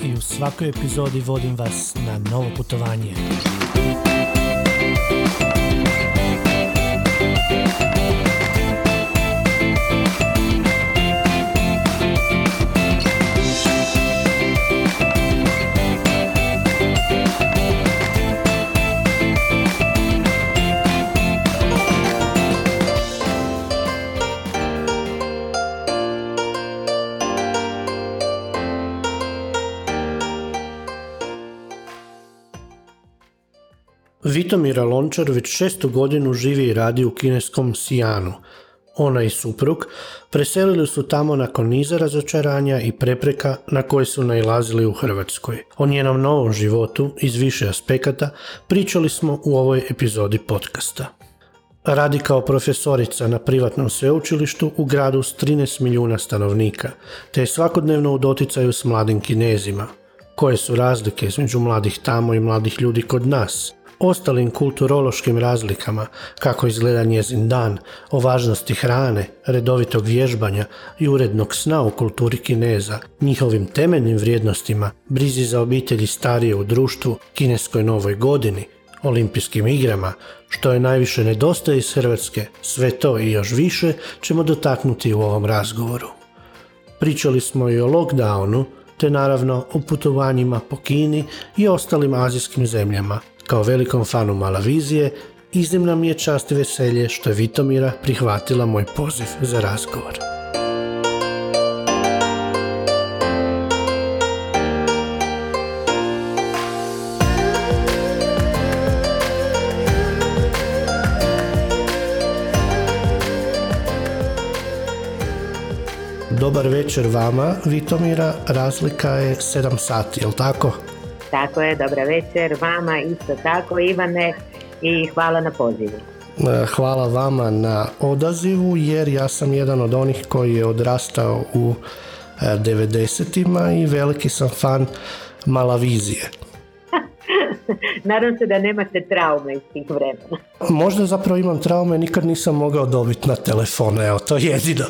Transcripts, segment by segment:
i u svakoj epizodi vodim vas na novo putovanje. Vitomira Lončar već šestu godinu živi i radi u kineskom Sijanu. Ona i suprug preselili su tamo nakon niza razočaranja i prepreka na koje su nailazili u Hrvatskoj. O njenom novom životu iz više aspekata pričali smo u ovoj epizodi podcasta. Radi kao profesorica na privatnom sveučilištu u gradu s 13 milijuna stanovnika, te je svakodnevno u doticaju s mladim kinezima. Koje su razlike između mladih tamo i mladih ljudi kod nas? Ostalim kulturološkim razlikama, kako izgleda njezin dan, o važnosti hrane, redovitog vježbanja i urednog sna u kulturi Kineza, njihovim temeljnim vrijednostima, brizi za obitelji starije u društvu, kineskoj novoj godini, olimpijskim igrama, što je najviše nedostaje iz Hrvatske, sve to i još više ćemo dotaknuti u ovom razgovoru. Pričali smo i o lockdownu, te naravno o putovanjima po Kini i ostalim azijskim zemljama, kao velikom fanu Malavizije, iznimna mi je čast i veselje što je Vitomira prihvatila moj poziv za razgovor. Dobar večer vama, Vitomira. Razlika je 7 sati, jel tako? Tako je, dobra večer vama isto tako Ivane i hvala na pozivu. E, hvala vama na odazivu jer ja sam jedan od onih koji je odrastao u 90-ima e, i veliki sam fan Malavizije. Nadam se da nemate traume iz tih vremena. Možda zapravo imam traume, nikad nisam mogao dobiti na telefon, evo, to je jedino.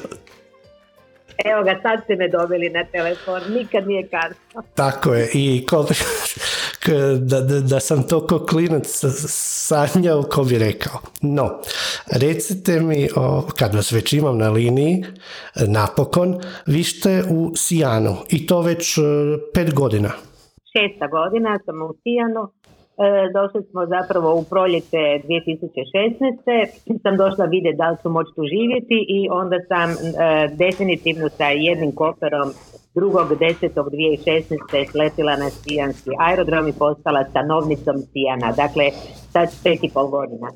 Evo ga, sad ste me dobili na telefon, nikad nije kasno. Tako je, i ko, da, da, da sam to ko klinac sanjao, ko bi rekao. No, recite mi, o, kad vas već imam na liniji, napokon, vi ste u Sijanu i to već e, pet godina. Šesta godina sam u Sijanu, E, došli smo zapravo u proljeće 2016. sam došla vidjeti da li ću moći tu živjeti i onda sam e, definitivno sa jednim koferom drugog desetog 2016. sletila na Sijanski aerodrom i postala stanovnicom Sijana. Dakle, sad pet i pol godina.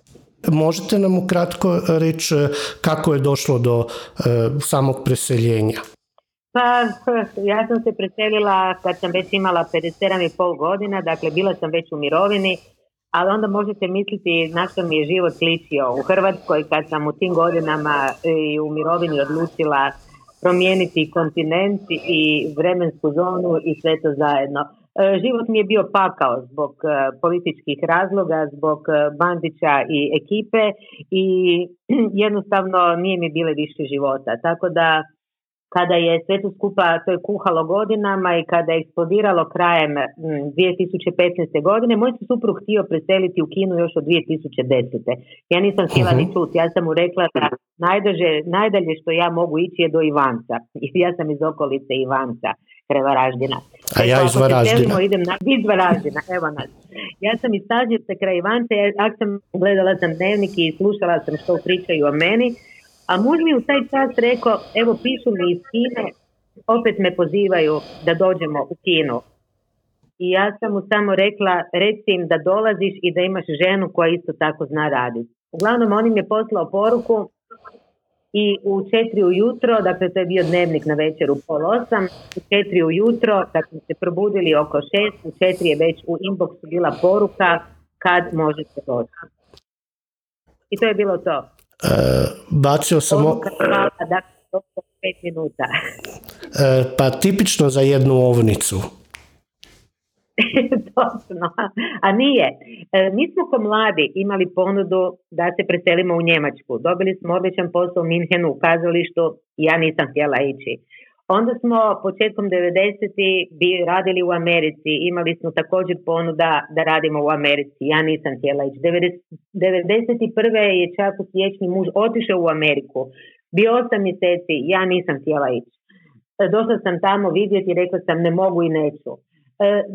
Možete nam ukratko reći kako je došlo do e, samog preseljenja? Pa ja sam se preselila kad sam već imala 57 i pol godina, dakle bila sam već u mirovini, ali onda možete misliti na što mi je život ličio u Hrvatskoj kad sam u tim godinama i u mirovini odlučila promijeniti kontinent i vremensku zonu i sve to zajedno. E, život mi je bio pakao zbog e, političkih razloga, zbog e, Bandića i ekipe i jednostavno nije mi bile više života. Tako da kada je sve to skupa, to je kuhalo godinama i kada je eksplodiralo krajem 2015. godine, moj se suprug htio preseliti u Kinu još od 2010. Ja nisam htjela ni mhm. čuti, ja sam mu rekla da najdalje, najdalje što ja mogu ići je do Ivanca. I ja sam iz okolice Ivanca, kraj Varaždina. A ja iz Varaždina. Idem na, iz Varaždina, evo nas. Ja sam iz Stažnice kraj Ivanca, ja sam gledala sam dnevnik i slušala sam što pričaju o meni a muž mi u taj čas rekao, evo pišu mi iz Kine, opet me pozivaju da dođemo u kino. I ja sam mu samo rekla, reci im da dolaziš i da imaš ženu koja isto tako zna raditi. Uglavnom, on im je poslao poruku i u četiri ujutro, dakle to je bio dnevnik na večer u pol osam, u četiri ujutro, dakle se probudili oko šest, u četiri je već u inboxu bila poruka kad možete doći. I to je bilo to. Bacio sam... minuta. E, pa tipično za jednu ovnicu. Točno, a nije. E, mi smo ko mladi imali ponudu da se preselimo u Njemačku. Dobili smo odličan posao u Minhenu u kazalištu i ja nisam htjela ići. Onda smo početkom 90. bi radili u Americi, imali smo također ponuda da radimo u Americi, ja nisam htjela ići. 91. je čak u siječnji muž otišao u Ameriku, bio osam mjeseci, ja nisam htjela ići. E, došla sam tamo vidjeti i rekla sam ne mogu i neću. E,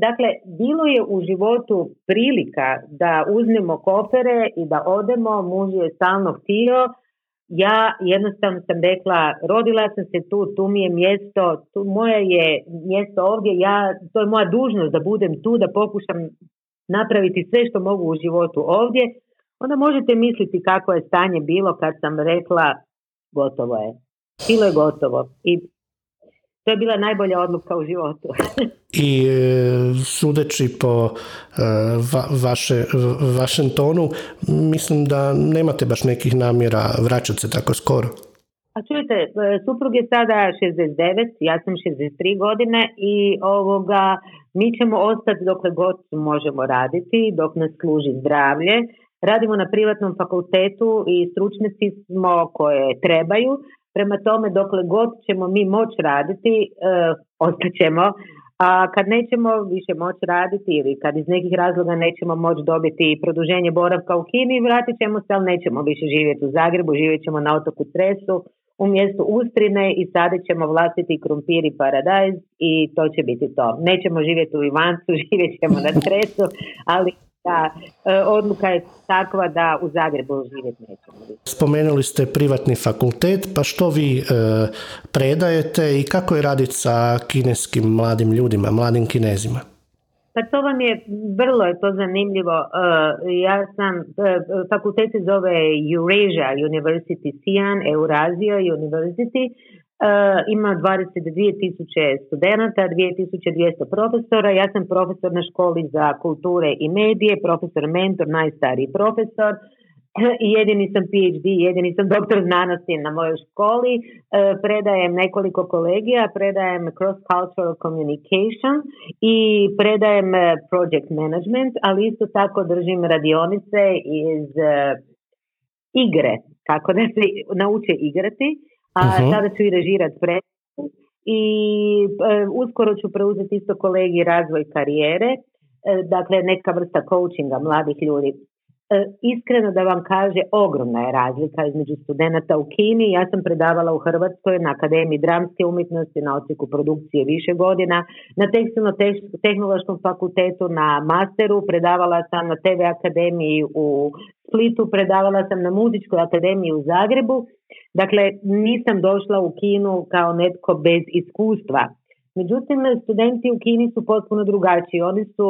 dakle, bilo je u životu prilika da uzmemo kofere i da odemo, muž je stalno htio, ja jednostavno sam rekla, rodila sam se tu, tu mi je mjesto, tu moje je mjesto ovdje, ja, to je moja dužnost da budem tu, da pokušam napraviti sve što mogu u životu ovdje, onda možete misliti kako je stanje bilo kad sam rekla gotovo je. Bilo je gotovo. I to je bila najbolja odluka u životu. I e, sudeći po e, vaše, vašem tonu, mislim da nemate baš nekih namjera vraćati se tako skoro. A čujte, e, suprug je sada 69, ja sam 63 godine i ovoga, mi ćemo ostati dokle god možemo raditi, dok nas služi zdravlje. Radimo na privatnom fakultetu i stručnjaci smo koje trebaju, Prema tome, dokle god ćemo mi moći raditi, e, ostaćemo. A kad nećemo više moći raditi ili kad iz nekih razloga nećemo moći dobiti produženje boravka u Kini, vratit ćemo se, ali nećemo više živjeti u Zagrebu, živjet ćemo na otoku Tresu, u mjestu Ustrine i sadit ćemo vlastiti krumpir i paradajz i to će biti to. Nećemo živjeti u Ivancu, živjet ćemo na Tresu, ali da, e, odluka je takva da u Zagrebu živjeti nećemo. Spomenuli ste privatni fakultet, pa što vi e, predajete i kako je raditi sa kineskim mladim ljudima, mladim kinezima? Pa to vam je, vrlo je to zanimljivo. E, ja sam, fakultet se zove Eurasia University Xi'an, Eurasia University, ima 22 tisuće studenata, 2200 profesora. Ja sam profesor na školi za kulture i medije, profesor mentor, najstariji profesor. I jedini sam PhD, jedini sam doktor znanosti na mojoj školi. Uh, predajem nekoliko kolegija, predajem cross-cultural communication i predajem uh, project management, ali isto tako držim radionice iz igre, kako da se nauče igrati a uh sada ću i režirati predstavu i e, uskoro ću preuzeti isto kolegi razvoj karijere, e, dakle neka vrsta coachinga mladih ljudi. E, iskreno da vam kaže, ogromna je razlika između studenata u Kini. Ja sam predavala u Hrvatskoj na Akademiji dramske umjetnosti, na ocijeku produkcije više godina, na tekstilno-tehnološkom fakultetu, na masteru, predavala sam na TV Akademiji u Splitu, predavala sam na Muzičkoj akademiji u Zagrebu. Dakle, nisam došla u Kinu kao netko bez iskustva. Međutim, studenti u Kini su potpuno drugačiji. Oni su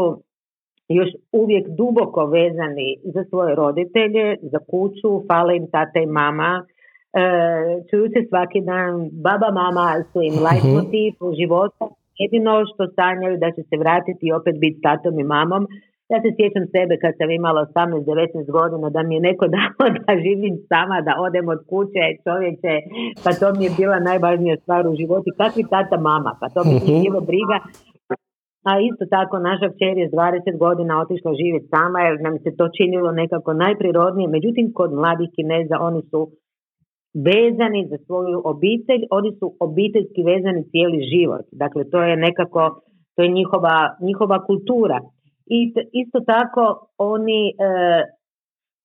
još uvijek duboko vezani za svoje roditelje, za kuću, fale im tata i mama, e, čuju se svaki dan, baba, mama su im mhm. life motiv u životu, jedino što sanjaju da će se vratiti i opet biti tatom i mamom. Ja se sjećam sebe kad sam imala 18-19 godina da mi je neko dao da živim sama, da odem od kuće, čovječe, pa to mi je bila najvažnija stvar u životu. Kakvi tata mama, pa to mi je mhm. bilo briga a isto tako naša kćer je s 20 godina otišla živjeti sama jer nam se to činilo nekako najprirodnije. Međutim, kod mladih kineza oni su vezani za svoju obitelj, oni su obiteljski vezani cijeli život. Dakle, to je nekako, to je njihova, njihova kultura. I isto tako oni e,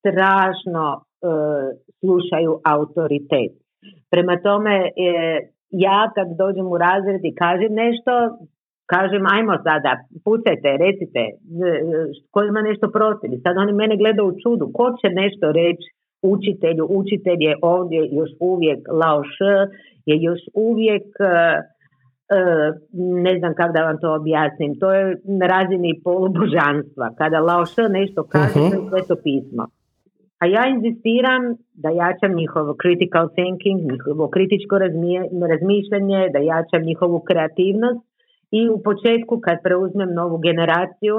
strašno e, slušaju autoritet. Prema tome, e, ja kad dođem u razred i kažem nešto, kažem ajmo sada, pucajte, recite, ko ima nešto protiv. Sad oni mene gledaju u čudu, ko će nešto reći učitelju, učitelj je ovdje još uvijek Lao Shi, je još uvijek e, e, ne znam kako da vam to objasnim, to je na razini polubožanstva. Kada Lao Shi nešto kaže, uh-huh. to je sve to pismo. A ja inzistiram da jačam njihovo critical thinking, njihovo kritičko razmišljanje, da jačam njihovu kreativnost i u početku kad preuzmem novu generaciju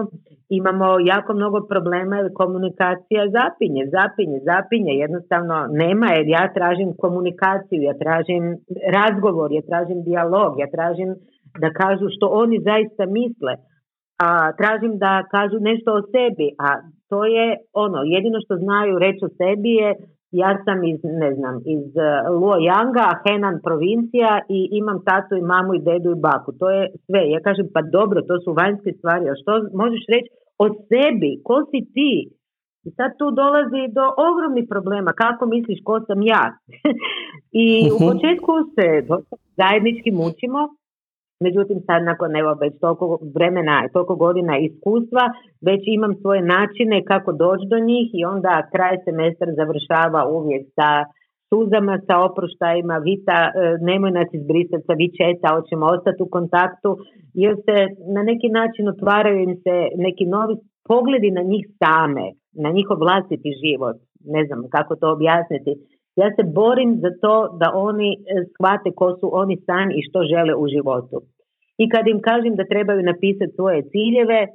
imamo jako mnogo problema jer komunikacija zapinje, zapinje, zapinje, jednostavno nema jer ja tražim komunikaciju, ja tražim razgovor, ja tražim dijalog, ja tražim da kažu što oni zaista misle, a tražim da kažu nešto o sebi, a to je ono, jedino što znaju reći o sebi je ja sam iz, ne znam, iz e, Luoyanga, Henan provincija i imam tatu i mamu i dedu i baku. To je sve. Ja kažem, pa dobro, to su vanjske stvari, a što možeš reći o sebi? Ko si ti? I sad tu dolazi do ogromnih problema. Kako misliš ko sam ja? I u početku se zajednički mučimo, Međutim, sad nakon evo već toliko vremena, toliko godina iskustva, već imam svoje načine kako doći do njih i onda kraj semestra završava uvijek sa suzama, sa oproštajima, vita, e, nemoj nas izbrisati sa vičeta, hoćemo ostati u kontaktu, jer se na neki način otvaraju im se neki novi pogledi na njih same, na njihov vlastiti život, ne znam kako to objasniti. Ja se borim za to da oni e, shvate ko su oni sami i što žele u životu. I kad im kažem da trebaju napisati svoje ciljeve,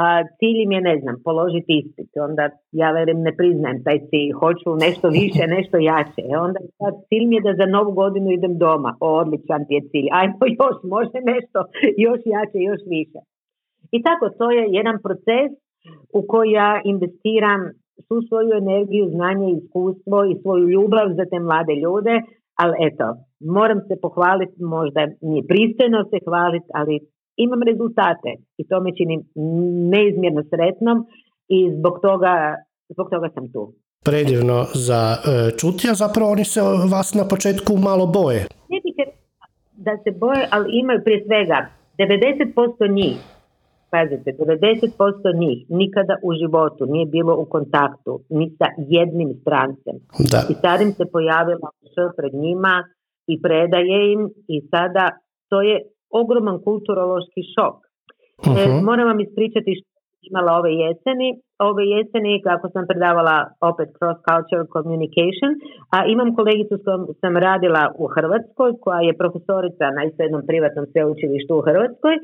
a cilj im je, ne znam, položiti ispit. Onda ja verim ne priznajem taj cilj, hoću nešto više, nešto jače. E onda sad cilj mi je da za novu godinu idem doma. O, odličan ti je cilj. Ajmo još, može nešto još jače, još više. I tako, to je jedan proces u koji ja investiram svu svoju energiju, znanje, iskustvo i svoju ljubav za te mlade ljude, ali eto, moram se pohvaliti, možda nije pristojno se hvaliti, ali imam rezultate i to me čini neizmjerno sretnom i zbog toga, zbog toga sam tu. Predivno za e, čuti, a zapravo oni se vas na početku malo boje. Ne da se boje, ali imaju prije svega 90% njih Pazite, 90% njih nikada u životu nije bilo u kontaktu ni sa jednim strancem. Da. I sad im se pojavila što pred njima i predaje im i sada to je ogroman kulturološki šok. uh moram vam ispričati što imala ove jeseni. Ove jeseni, kako sam predavala opet cross cultural communication, a imam kolegicu s kojom sam radila u Hrvatskoj, koja je profesorica na jednom privatnom sveučilištu u Hrvatskoj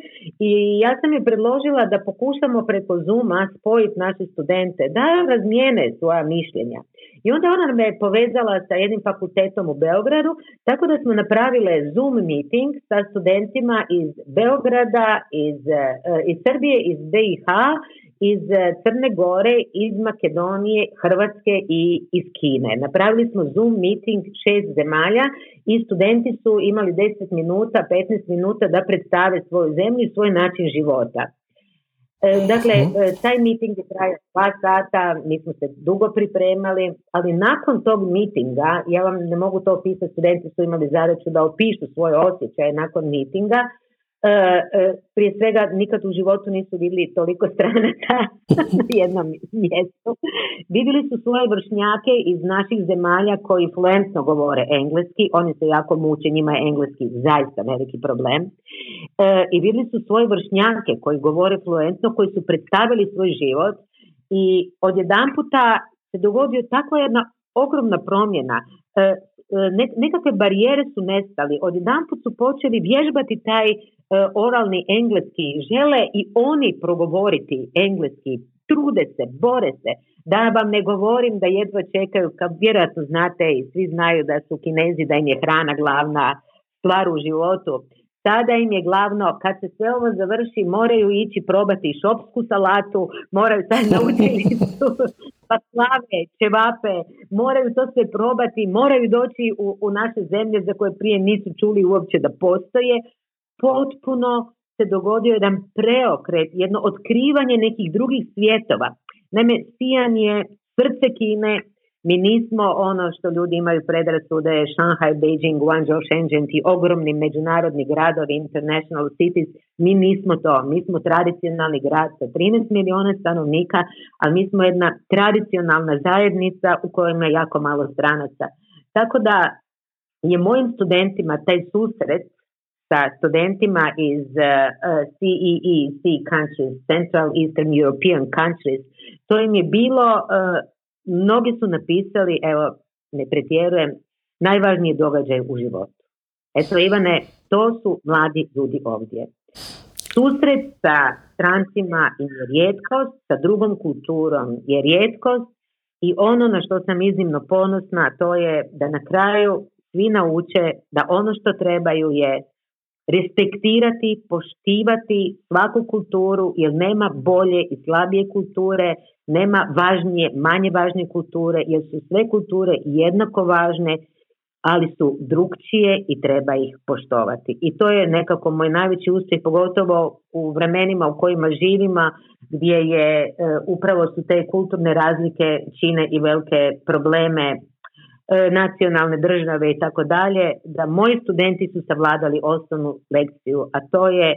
i ja sam je predložila da pokušamo preko Zuma spojiti naše studente, da razmijene svoja mišljenja. I onda ona me povezala sa jednim fakultetom u Beogradu, tako da smo napravile Zoom meeting sa studentima iz Beograda, iz, eh, iz Srbije, iz BiH, iz eh, Crne Gore, iz Makedonije, Hrvatske i iz Kine. Napravili smo Zoom meeting šest zemalja i studenti su imali 10 minuta, 15 minuta da predstave svoju zemlju i svoj način života. E, dakle, mhm. e, taj meeting je trajao dva sata, mi smo se dugo pripremali, ali nakon tog meetinga, ja vam ne mogu to opisati, studenti su imali zadaću da opišu svoje osjećaje nakon meetinga, e, prije svega nikad u životu nisu vidjeli toliko stranaca na jednom mjestu. Vidjeli su svoje vršnjake iz naših zemalja koji fluentno govore engleski, oni se jako muče, njima je engleski zaista veliki problem. E, I vidjeli su svoje vršnjake koji govore fluentno, koji su predstavili svoj život i odjedan puta se dogodio takva jedna ogromna promjena. nekakve barijere su nestali. Odjedan put su počeli vježbati taj E, oralni engleski, žele i oni progovoriti engleski, trude se, bore se, da vam ne govorim da jedva čekaju, kao vjerojatno znate i svi znaju da su kinezi, da im je hrana glavna stvar u životu. Sada im je glavno, kad se sve ovo završi, moraju ići probati šopsku salatu, moraju sad naučiti paslave, čevape, moraju to sve probati, moraju doći u, u naše zemlje za koje prije nisu čuli uopće da postoje, potpuno se dogodio jedan preokret, jedno otkrivanje nekih drugih svjetova. Naime, Sijan je srce Kine, mi nismo ono što ljudi imaju predrasude, Shanghai, Beijing, Guangzhou, Shenzhen, ti ogromni međunarodni gradovi, international cities, mi nismo to. Mi smo tradicionalni grad sa 13 milijuna stanovnika, ali mi smo jedna tradicionalna zajednica u kojoj je jako malo stranaca. Tako da je mojim studentima taj susret sa studentima iz uh, CEE, C countries, Central Eastern European countries, to im je bilo, uh, mnogi su napisali, evo, ne pretjerujem, najvažniji događaj u životu. Eto, Ivane, to su mladi ljudi ovdje. Susret sa strancima je rijetkost, sa drugom kulturom je rijetkost i ono na što sam iznimno ponosna to je da na kraju svi nauče da ono što trebaju je respektirati, poštivati svaku kulturu jer nema bolje i slabije kulture, nema važnije, manje važnije kulture jer su sve kulture jednako važne ali su drugčije i treba ih poštovati. I to je nekako moj najveći uspjeh, pogotovo u vremenima u kojima živimo, gdje je e, upravo su te kulturne razlike čine i velike probleme nacionalne države i tako dalje, da moji studenti su savladali osnovnu lekciju, a to je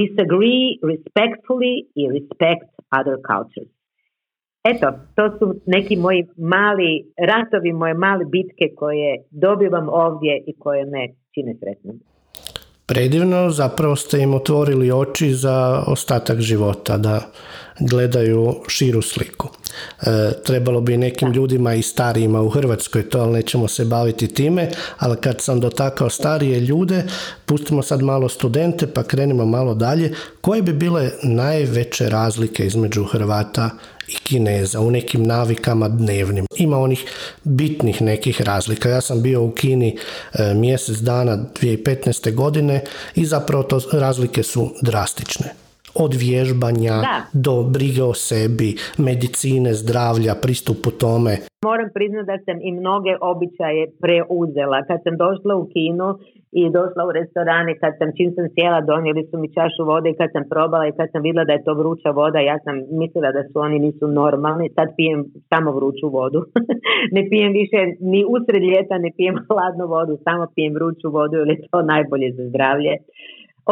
disagree respectfully i respect other cultures. Eto, to su neki moji mali ratovi, moje male bitke koje dobivam ovdje i koje me čine sretnom. Predivno, zapravo ste im otvorili oči za ostatak života, da gledaju širu sliku. E, trebalo bi nekim ljudima i starijima u Hrvatskoj to, ali nećemo se baviti time, ali kad sam dotakao starije ljude, pustimo sad malo studente pa krenimo malo dalje. Koje bi bile najveće razlike između Hrvata i Kineza u nekim navikama dnevnim. Ima onih bitnih nekih razlika. Ja sam bio u Kini e, mjesec dana 2015. godine i zapravo to razlike su drastične od vježbanja do brige o sebi, medicine, zdravlja, pristupu tome. Moram priznati da sam i mnoge običaje preuzela. Kad sam došla u kino i došla u restorane, kad sam čim sam sjela donijeli su mi čašu vode i kad sam probala i kad sam vidjela da je to vruća voda, ja sam mislila da su oni nisu normalni. Sad pijem samo vruću vodu. ne pijem više ni usred ljeta, ne pijem hladnu vodu, samo pijem vruću vodu jer je to najbolje za zdravlje.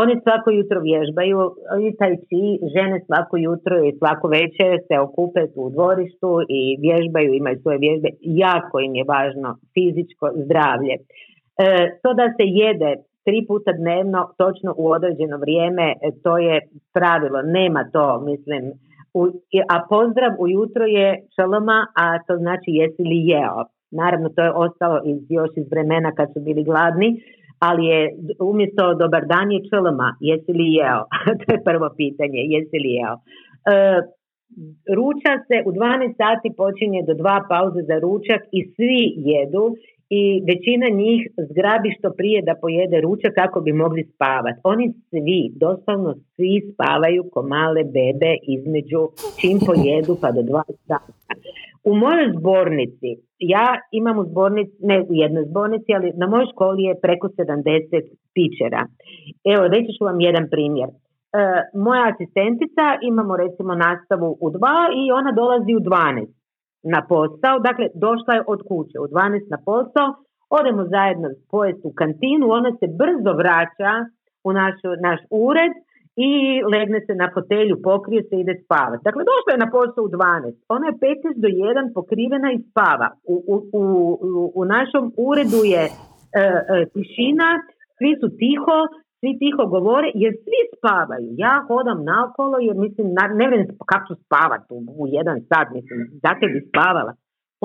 Oni svako jutro vježbaju i taj chi, žene svako jutro i svako večer se okupe u dvorištu i vježbaju, imaju svoje vježbe. Jako im je važno fizičko zdravlje. E, to da se jede tri puta dnevno, točno u određeno vrijeme, e, to je pravilo, nema to, mislim. U, a pozdrav ujutro je šaloma, a to znači jesi li jeo. Naravno, to je ostalo iz, još iz vremena kad su bili gladni, ali je umjesto dobar dan je čelma, jesi li jeo? to je prvo pitanje, jesi li jeo? E, ruča se u 12 sati počinje do dva pauze za ručak i svi jedu i većina njih zgrabi što prije da pojede ručak kako bi mogli spavati. Oni svi, doslovno svi spavaju ko male bebe između čim pojedu pa do dva sata. U mojoj zbornici, ja imam u zbornici, ne u jednoj zbornici, ali na mojoj školi je preko 70 tičera. Evo, reći ću vam jedan primjer. E, moja asistentica, imamo recimo nastavu u dva i ona dolazi u 12 na posao, dakle došla je od kuće u 12 na posao, odemo zajedno pojesti u kantinu, ona se brzo vraća u naš ured i legne se na fotelju, pokrije se i ide spavati. Dakle, došla je na posao u 12. Ona je 15 do 1 pokrivena i spava. U, u, u, u našom uredu je e, e, tišina, svi su tiho, svi tiho govore jer svi spavaju. Ja hodam naokolo jer mislim, ne vem kako ću spavati u, u jedan sat, mislim, zato bi spavala.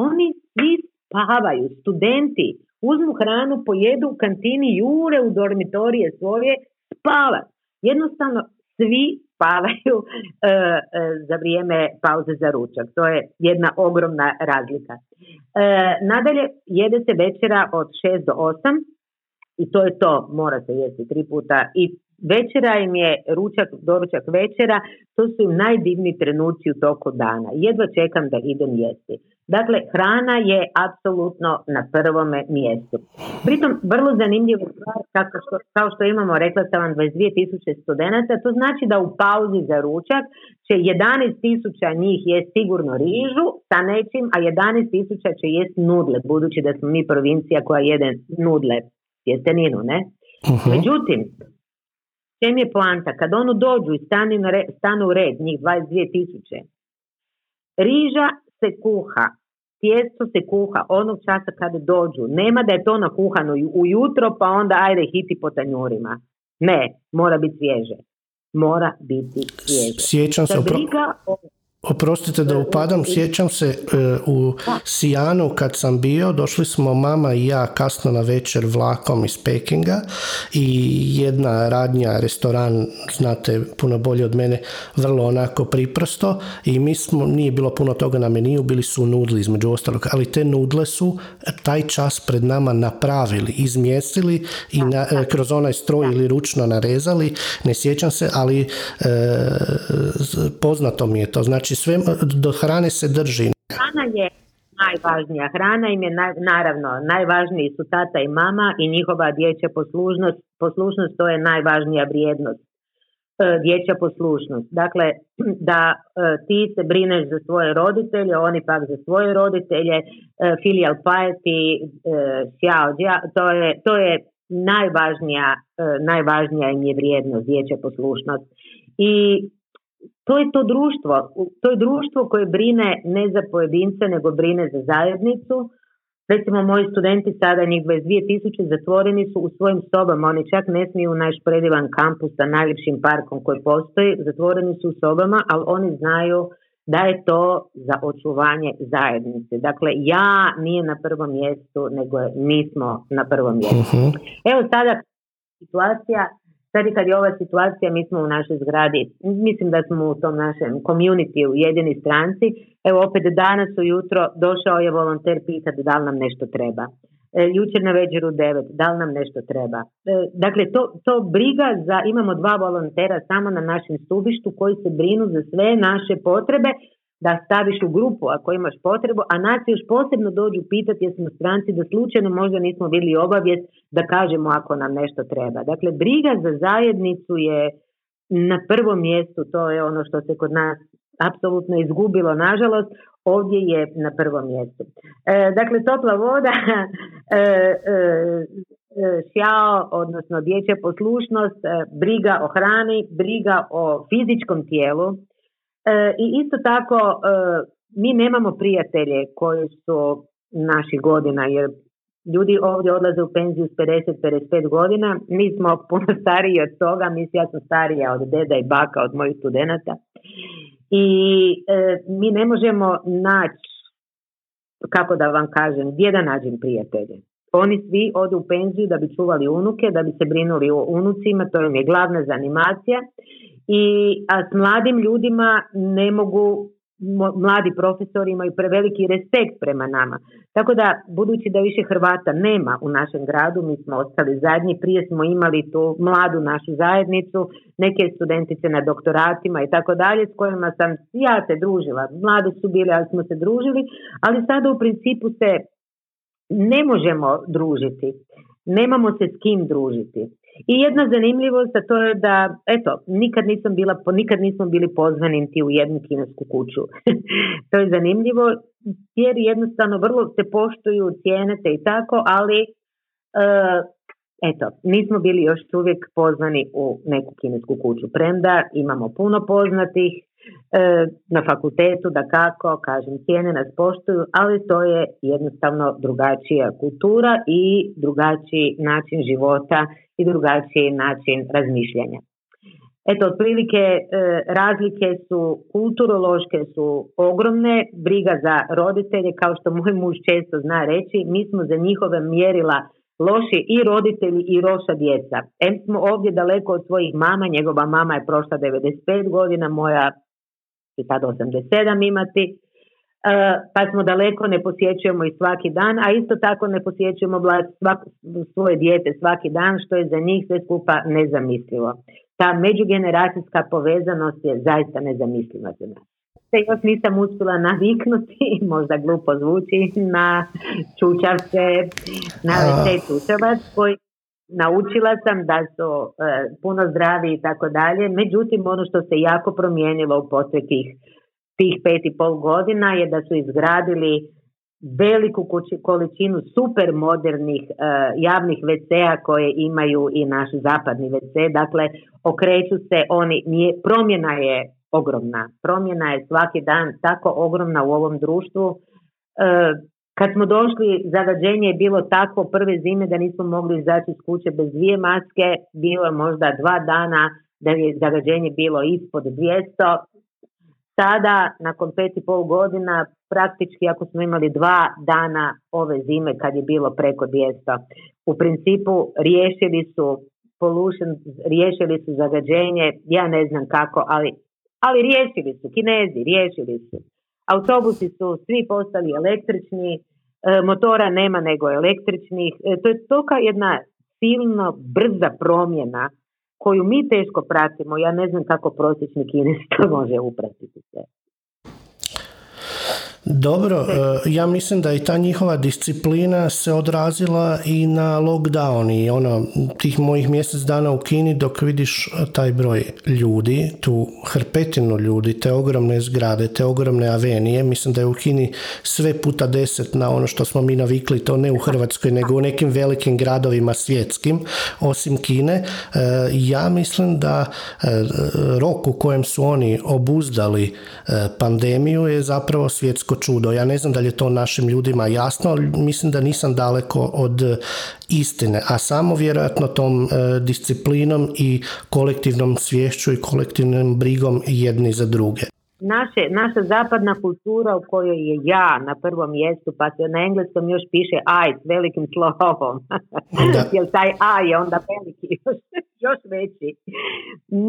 Oni svi spavaju, studenti, uzmu hranu, pojedu u kantini, jure u dormitorije svoje, spavati. Jednostavno svi spavaju e, e, za vrijeme pauze za ručak. To je jedna ogromna razlika. E, nadalje, jede se večera od 6 do 8 i to je to, mora se jesti tri puta i Večera im je ručak, doručak večera, to su im najdivniji trenuci u toku dana. Jedva čekam da idem jesti. Dakle, hrana je apsolutno na prvome mjestu. Pritom, vrlo zanimljivo stvar, što, kao što imamo, rekla sam vam, 22.000 studenata, to znači da u pauzi za ručak će 11.000 njih je sigurno rižu sa nečim, a 11.000 će jest nudle, budući da smo mi provincija koja jede nudle, tjesteninu, ne? uh Međutim, čem je poanta? Kad onu dođu i stanu u red, njih 22.000, riža se kuha, tijesto se kuha onog časa kada dođu. Nema da je to nakuhano ujutro pa onda ajde hiti po tanjurima. Ne, mora biti svježe. Mora biti svježe. Sjećam se, briga Oprostite da upadam, sjećam se e, u Sijanu kad sam bio, došli smo mama i ja kasno na večer vlakom iz Pekinga i jedna radnja, restoran, znate puno bolje od mene, vrlo onako priprosto i mi smo, nije bilo puno toga na meniju, bili su nudli između ostalog, ali te nudle su taj čas pred nama napravili, izmjestili i na, e, kroz onaj stroj ili ručno narezali, ne sjećam se, ali e, poznato mi je to, znači Znači sve do hrane se drži. Hrana je najvažnija. Hrana im je naravno najvažniji su tata i mama i njihova dječja poslušnost. Poslušnost to je najvažnija vrijednost. E, dječja poslušnost. Dakle, da e, ti se brineš za svoje roditelje, oni pak za svoje roditelje, e, filial piety, to je, to je najvažnija, najvažnija im je vrijednost, dječja poslušnost. I to je to društvo. To je društvo koje brine ne za pojedince, nego brine za zajednicu. Recimo, moji studenti sada, njih 22.000, zatvoreni su u svojim sobama. Oni čak ne smiju u naš predivan kampus sa najljepšim parkom koji postoji. Zatvoreni su u sobama, ali oni znaju da je to za očuvanje zajednice. Dakle, ja nije na prvom mjestu, nego mi smo na prvom mjestu. Mhm. Evo sada situacija Sad kad je ova situacija, mi smo u našoj zgradi, mislim da smo u tom našem community u jedini stranci, evo opet danas ujutro došao je volonter pitati da li nam nešto treba. E, jučer na večer u devet, da li nam nešto treba. E, dakle, to, to briga za, imamo dva volontera samo na našem stubištu koji se brinu za sve naše potrebe da staviš u grupu ako imaš potrebu, a nas još posebno dođu pitati jesmo stranci da slučajno možda nismo bili obavijest da kažemo ako nam nešto treba. Dakle, briga za zajednicu je na prvom mjestu, to je ono što se kod nas apsolutno izgubilo, nažalost, ovdje je na prvom mjestu. E, dakle, topla voda, e, e, sjao, odnosno dječja poslušnost, briga o hrani, briga o fizičkom tijelu, E, I isto tako e, mi nemamo prijatelje koji su naših godina jer ljudi ovdje odlaze u penziju s 50-55 godina, mi smo puno stariji od toga, mislim ja sam starija od deda i baka, od mojih studenata. I e, mi ne možemo naći, kako da vam kažem, gdje da nađem prijatelje. Oni svi odu u penziju da bi čuvali unuke, da bi se brinuli o unucima, to im je glavna zanimacija i a s mladim ljudima ne mogu mladi profesori imaju preveliki respekt prema nama. Tako da, budući da više Hrvata nema u našem gradu, mi smo ostali zadnji, prije smo imali tu mladu našu zajednicu, neke studentice na doktoratima i tako dalje, s kojima sam ja se družila. Mlade su bile, ali smo se družili, ali sada u principu se ne možemo družiti. Nemamo se s kim družiti. I jedna zanimljivost, a to je da, eto, nikad nisam bila, nikad nismo bili pozvani niti u jednu kinesku kuću. to je zanimljivo jer jednostavno vrlo se poštuju cijenete i tako, ali uh, eto, nismo bili još uvijek pozvani u neku kinesku kuću. Premda imamo puno poznatih, E, na fakultetu da kako, kažem, cijene nas poštuju, ali to je jednostavno drugačija kultura i drugačiji način života i drugačiji način razmišljanja. Eto, otprilike e, razlike su kulturološke su ogromne, briga za roditelje, kao što moj muž često zna reći, mi smo za njihove mjerila loši i roditelji i loša djeca. Em smo ovdje daleko od svojih mama, njegova mama je prošla 95 godina, moja će sad 87 imati, pa smo daleko, ne posjećujemo i svaki dan, a isto tako ne posjećujemo svoje dijete svaki dan, što je za njih sve skupa nezamislivo. Ta međugeneracijska povezanost je zaista nezamisliva za nas. Se još nisam uspjela naviknuti, možda glupo zvuči, na čučavce, na čučavac koji naučila sam da su e, puno zdravi i tako dalje. Međutim, ono što se jako promijenilo u posljednjih tih pet i pol godina je da su izgradili veliku količinu super modernih e, javnih WC-a koje imaju i naš zapadni WC. Dakle, okreću se oni, promjena je ogromna. Promjena je svaki dan tako ogromna u ovom društvu. E, kad smo došli, zagađenje je bilo takvo prve zime da nismo mogli izaći iz kuće bez dvije maske, bilo je možda dva dana da je zagađenje bilo ispod 200. Sada, nakon pet i pol godina, praktički ako smo imali dva dana ove zime kad je bilo preko 200, u principu riješili su pollution, riješili su zagađenje, ja ne znam kako, ali, ali riješili su, kinezi riješili su. Autobusi su svi postali električni, e, motora nema nego električnih, e, to je toka jedna silno brza promjena koju mi teško pratimo, ja ne znam kako prosječni kines to može upratiti sve. Dobro, e, ja mislim da i ta njihova disciplina se odrazila i na lockdown i ono, tih mojih mjesec dana u Kini dok vidiš taj broj ljudi, tu hrpetinu ljudi, te ogromne zgrade, te ogromne avenije, mislim da je u Kini sve puta deset na ono što smo mi navikli, to ne u Hrvatskoj, nego u nekim velikim gradovima svjetskim, osim Kine. E, ja mislim da e, rok u kojem su oni obuzdali pandemiju je zapravo svjetsko čudo. Ja ne znam da li je to našim ljudima jasno, ali mislim da nisam daleko od istine, a samo vjerojatno tom e, disciplinom i kolektivnom svješću i kolektivnom brigom jedni za druge. Naše, naša zapadna kultura u kojoj je ja na prvom mjestu, pa se na engleskom još piše I s velikim slovom, jer taj A je onda veliki, još, još veći,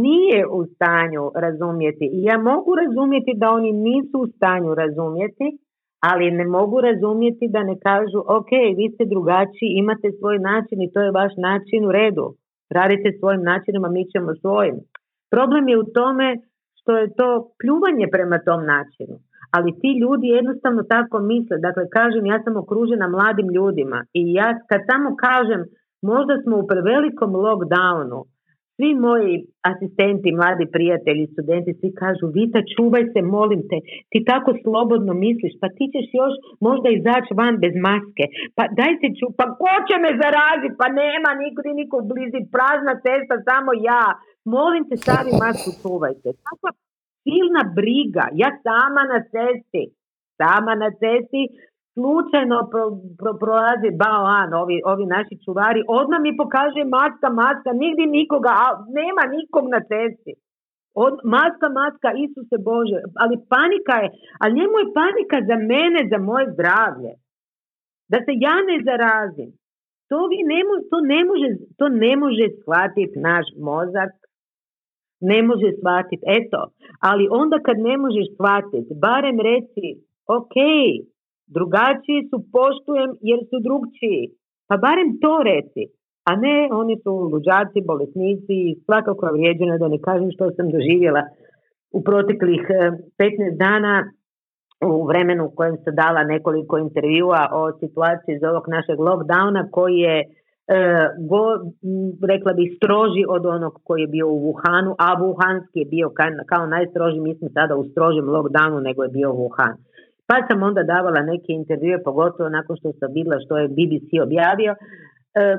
nije u stanju razumjeti. I ja mogu razumjeti da oni nisu u stanju razumjeti, ali ne mogu razumjeti da ne kažu ok, vi ste drugačiji, imate svoj način i to je vaš način u redu. Radite svojim načinima, mi ćemo svojim. Problem je u tome što je to pljuvanje prema tom načinu. Ali ti ljudi jednostavno tako misle. Dakle, kažem, ja sam okružena mladim ljudima i ja kad samo kažem možda smo u prevelikom lockdownu, svi moji asistenti, mladi prijatelji, studenti, svi kažu Vita, čuvaj se, molim te, ti tako slobodno misliš, pa ti ćeš još možda izaći van bez maske, pa daj se ču, pa ko će me zaraziti, pa nema niko, niko blizi, prazna cesta, samo ja, molim te, stavi masku, čuvajte. Takva silna briga, ja sama na cesti, sama na cesti, slučajno pro, pro, prolazi balan, ovi, ovi naši čuvari, odmah mi pokaže maska, maska, nigdje nikoga, a nema nikog na cesti. Od, maska, maska, Isuse Bože, ali panika je, ali njemu je panika za mene, za moje zdravlje. Da se ja ne zarazim. To, vi ne, to, ne može, to ne može shvatiti naš mozak, ne može shvatiti, eto, ali onda kad ne možeš shvatiti, barem reci, ok, drugačiji su, poštujem jer su drugčiji. Pa barem to reci. A ne, oni su luđaci, bolesnici svakako vrijeđena da ne kažem što sam doživjela u proteklih 15 eh, dana u vremenu u kojem sam dala nekoliko intervjua o situaciji iz ovog našeg lockdowna koji je go, rekla bih stroži od onog koji je bio u Wuhanu, a Wuhanski je bio kao, najstroži, mi smo sada u strožem lockdownu nego je bio Wuhan. Pa sam onda davala neke intervjue, pogotovo nakon što sam vidjela što je BBC objavio. E,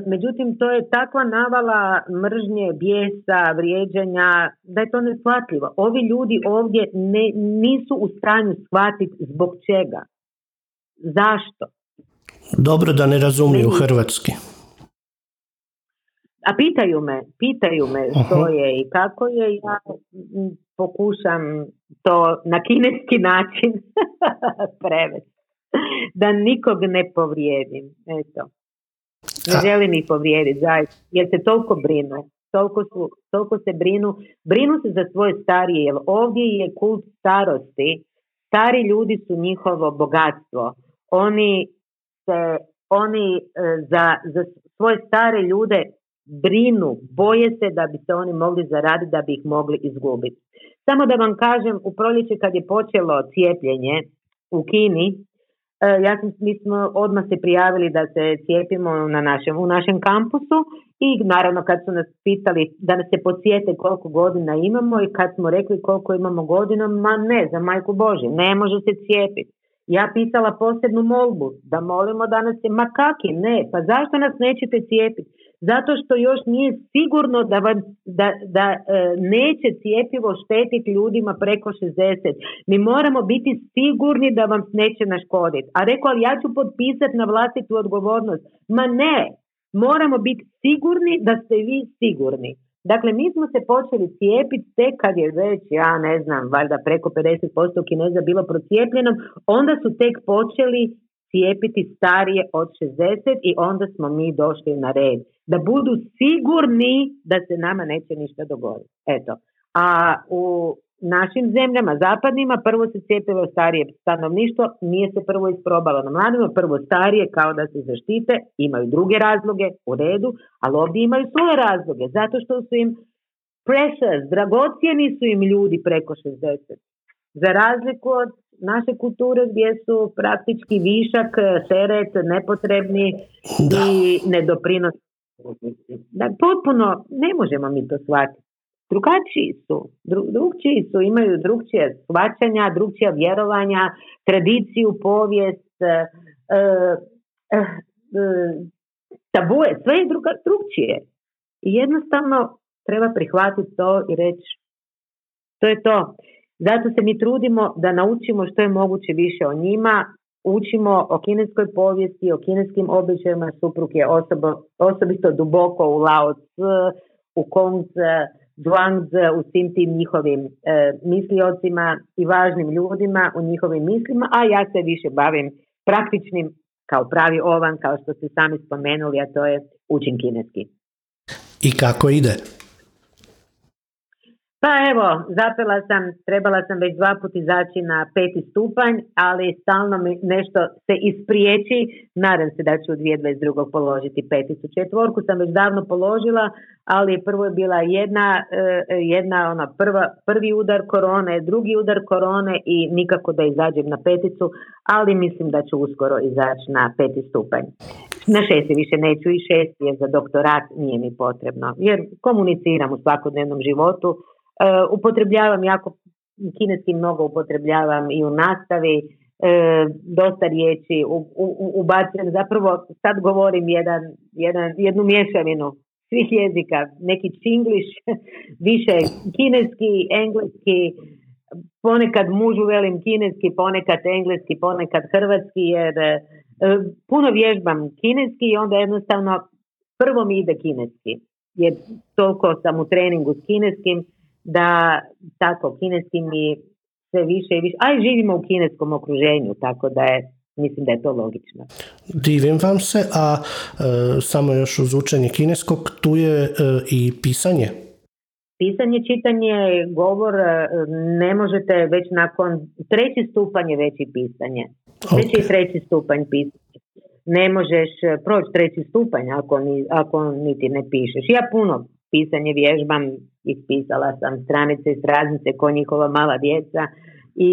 međutim, to je takva navala mržnje, bijesa, vrijeđanja, da je to neshvatljivo. Ovi ljudi ovdje ne, nisu u stanju shvatiti zbog čega. Zašto? Dobro da ne razumiju hrvatski. A pitaju me, pitaju me što je i kako je. Ja pokušam to na kineski način prevesti. Da nikog ne povrijedim. Eto. Ne želim ih povrijediti, zaista. Jer se toliko brinu. Toliko, su, toliko se brinu. Brinu se za svoje starije, jer ovdje je kult starosti. Stari ljudi su njihovo bogatstvo. Oni se, oni e, za, za svoje stare ljude brinu, boje se da bi se oni mogli zaraditi, da bi ih mogli izgubiti. Samo da vam kažem, u proljeće kad je počelo cijepljenje u Kini, e, ja sam, mi smo odmah se prijavili da se cijepimo na našem, u našem kampusu i naravno kad su nas pitali da nas se podsjete koliko godina imamo i kad smo rekli koliko imamo godina, ma ne, za majku Bože, ne može se cijepiti. Ja pisala posebnu molbu da molimo da nas se, ma kaki, ne, pa zašto nas nećete cijepiti? Zato što još nije sigurno da, vam, da, da e, neće cijepivo štetiti ljudima preko 60. Mi moramo biti sigurni da vam neće naškoditi. A rekao, ali ja ću potpisati na vlastitu odgovornost. Ma ne, moramo biti sigurni da ste vi sigurni. Dakle, mi smo se počeli cijepiti tek kad je već, ja ne znam, valjda preko 50% Kineza bilo procijepljeno, onda su tek počeli cijepiti starije od 60 i onda smo mi došli na red. Da budu sigurni da se nama neće ništa dogoditi. Eto. A u našim zemljama zapadnima prvo se cijepilo starije stanovništvo, nije se prvo isprobalo na mladima, prvo starije kao da se zaštite, imaju druge razloge u redu, ali ovdje imaju svoje razloge, zato što su im precious, dragocjeni su im ljudi preko 60. Za razliku od naše kulture gdje su praktički višak, teret, nepotrebni i nedoprinos. Da, potpuno ne možemo mi to shvatiti drugačiji su, drugčiji su, imaju drugčije shvaćanja, drugčija vjerovanja, tradiciju, povijest, e, e, e, tabuje, sve je druga, drugčije. I jednostavno treba prihvatiti to i reći to je to. Zato se mi trudimo da naučimo što je moguće više o njima, učimo o kineskoj povijesti, o kineskim običajima, suprug je osobo, osobito duboko u Lao u Kong, Zhuangzi u svim tim njihovim e, misliocima i važnim ljudima u njihovim mislima, a ja se više bavim praktičnim kao pravi ovan, kao što ste sami spomenuli, a to je učin kineski. I kako ide? Pa evo, zapela sam, trebala sam već dva puta izaći na peti stupanj, ali stalno mi nešto se ispriječi. Nadam se da ću u 2022. položiti peticu. Četvorku sam već davno položila, ali prvo je bila jedna, e, jedna ona prva, prvi udar korone, drugi udar korone i nikako da izađem na peticu, ali mislim da ću uskoro izaći na peti stupanj. Na šesti više neću i šesti je za doktorat nije mi potrebno, jer komuniciram u svakodnevnom životu, E, upotrebljavam jako, kineski mnogo upotrebljavam i u nastavi, e, dosta riječi ubacujem, zapravo sad govorim jedan, jedan, jednu mješavinu svih jezika, neki čingliš, više kineski, engleski, ponekad mužu velim kineski, ponekad engleski, ponekad hrvatski, jer e, puno vježbam kineski i onda jednostavno prvo mi ide kineski, jer toliko sam u treningu s kineskim da tako kineski mi sve više i više, a i živimo u kineskom okruženju, tako da je mislim da je to logično. Divim vam se, a e, samo još uz učenje kineskog, tu je e, i pisanje. Pisanje, čitanje, govor, e, ne možete već nakon treći stupanj je veći pisanje. Okay. Već je treći stupanj pisanje. Ne možeš proći treći stupanj ako, ni, ako niti ne pišeš. Ja puno pisanje vježbam, ispisala sam stranice i stranice ko njihova mala djeca i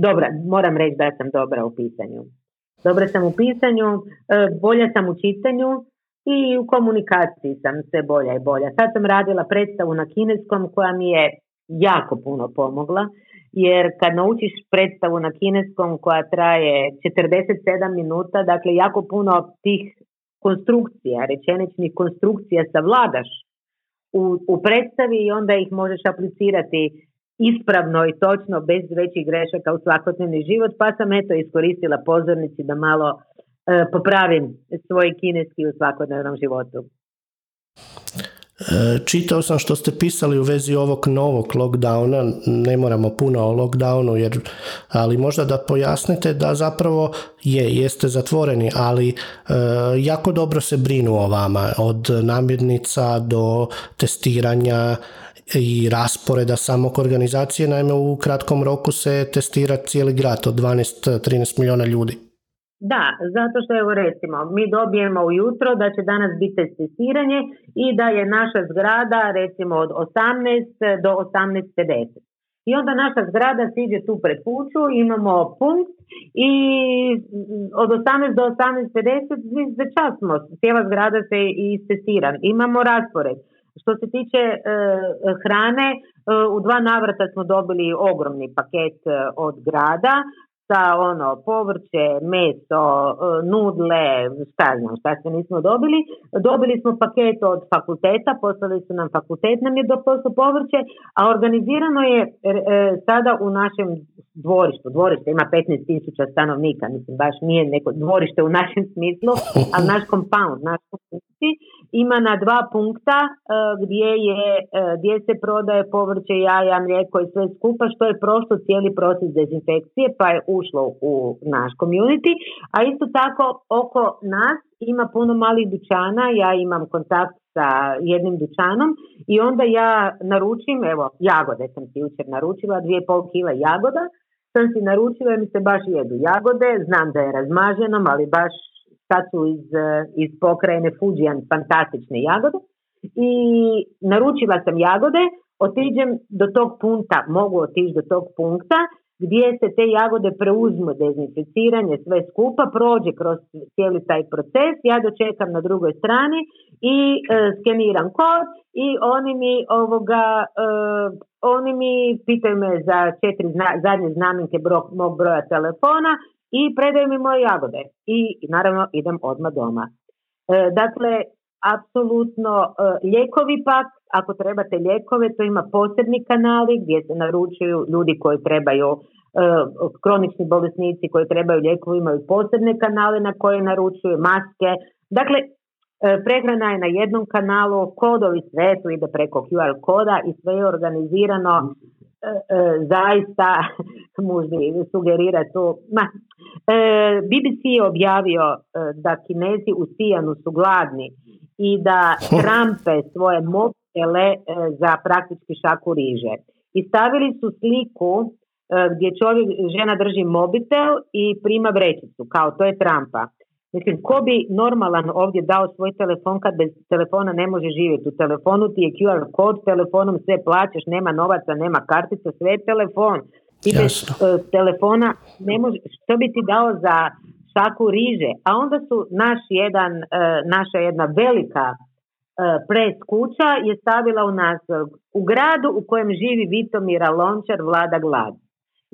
dobra, moram reći da sam dobra u pisanju. Dobra sam u pisanju, e, bolja sam u čitanju i u komunikaciji sam sve bolja i bolja. Sad sam radila predstavu na kineskom koja mi je jako puno pomogla, jer kad naučiš predstavu na kineskom koja traje 47 minuta, dakle jako puno tih konstrukcija, rečeničnih konstrukcija savladaš u, u predstavi i onda ih možeš aplicirati ispravno i točno bez većih grešaka u svakodnevni život, pa sam eto iskoristila pozornici da malo e, popravim svoj kineski u svakodnevnom životu. Čitao sam što ste pisali u vezi ovog novog lockdowna, ne moramo puno o lockdownu, jer, ali možda da pojasnite da zapravo je, jeste zatvoreni, ali e, jako dobro se brinu o vama, od namirnica do testiranja i rasporeda samog organizacije, naime u kratkom roku se testira cijeli grad od 12-13 milijuna ljudi. Da, zato što evo recimo, mi dobijemo ujutro da će danas biti testiranje i da je naša zgrada recimo od 18 do 18.50. I onda naša zgrada siđe tu pred kuću, imamo punkt i od 18 do 18.50 za čas smo, cijela zgrada se i testira. Imamo raspored. Što se tiče e, hrane, e, u dva navrata smo dobili ogromni paket e, od grada sa ono povrće, meso, e, nudle, šta znam, šta se nismo dobili. Dobili smo paket od fakulteta, poslali su nam fakultet nam je do povrće, a organizirano je e, sada u našem dvorištu. Dvorište ima 15.000 stanovnika, mislim baš nije neko dvorište u našem smislu, ali naš compound, naš ima na dva punkta e, gdje, je, e, gdje se prodaje povrće, jaja, mlijeko i sve skupa što je prošlo cijeli proces dezinfekcije pa je ušlo u naš community, a isto tako oko nas ima puno malih dućana, ja imam kontakt sa jednim dućanom i onda ja naručim, evo jagode sam si jučer naručila, dvije pol kila jagoda, sam si naručila jer mi se baš jedu jagode, znam da je razmaženom, ali baš sad su iz, eh, iz pokrajine Fujian fantastične jagode i naručila sam jagode, otiđem do tog punta, mogu otići do tog punkta gdje se te jagode preuzmu dezinficiranje, sve skupa, prođe kroz cijeli taj proces, ja dočekam na drugoj strani i e, skeniram kod i oni mi ovoga, e, oni mi pitaju me za četiri zadnje znamenke mog broja telefona i predaju mi moje jagode i naravno idem odmah doma. E, dakle, apsolutno e, lijekovi pak, ako trebate lijekove, to ima posebni kanali gdje se naručuju ljudi koji trebaju e, kronični bolesnici koji trebaju lijekovi imaju posebne kanale na koje naručuju maske. Dakle, prehrana je na jednom kanalu, kodovi sve tu ide preko QR koda i sve je organizirano E, e, zaista mužni sugerira to. Ma, e, BBC je objavio da kinezi u Sijanu su gladni i da trampe svoje mobitele za praktički šaku riže. I stavili su sliku gdje čovjek, žena drži mobitel i prima vrećicu, kao to je trampa. Mislim, ko bi normalan ovdje dao svoj telefon kad bez telefona ne može živjeti? U telefonu ti je QR kod, telefonom sve plaćaš, nema novaca, nema kartica, sve je telefon. Ti bez uh, telefona ne može, što bi ti dao za šaku riže? A onda su naš jedan, uh, naša jedna velika uh, pres kuća je stavila u nas u gradu u kojem živi Vitomira Lončar, vlada glad.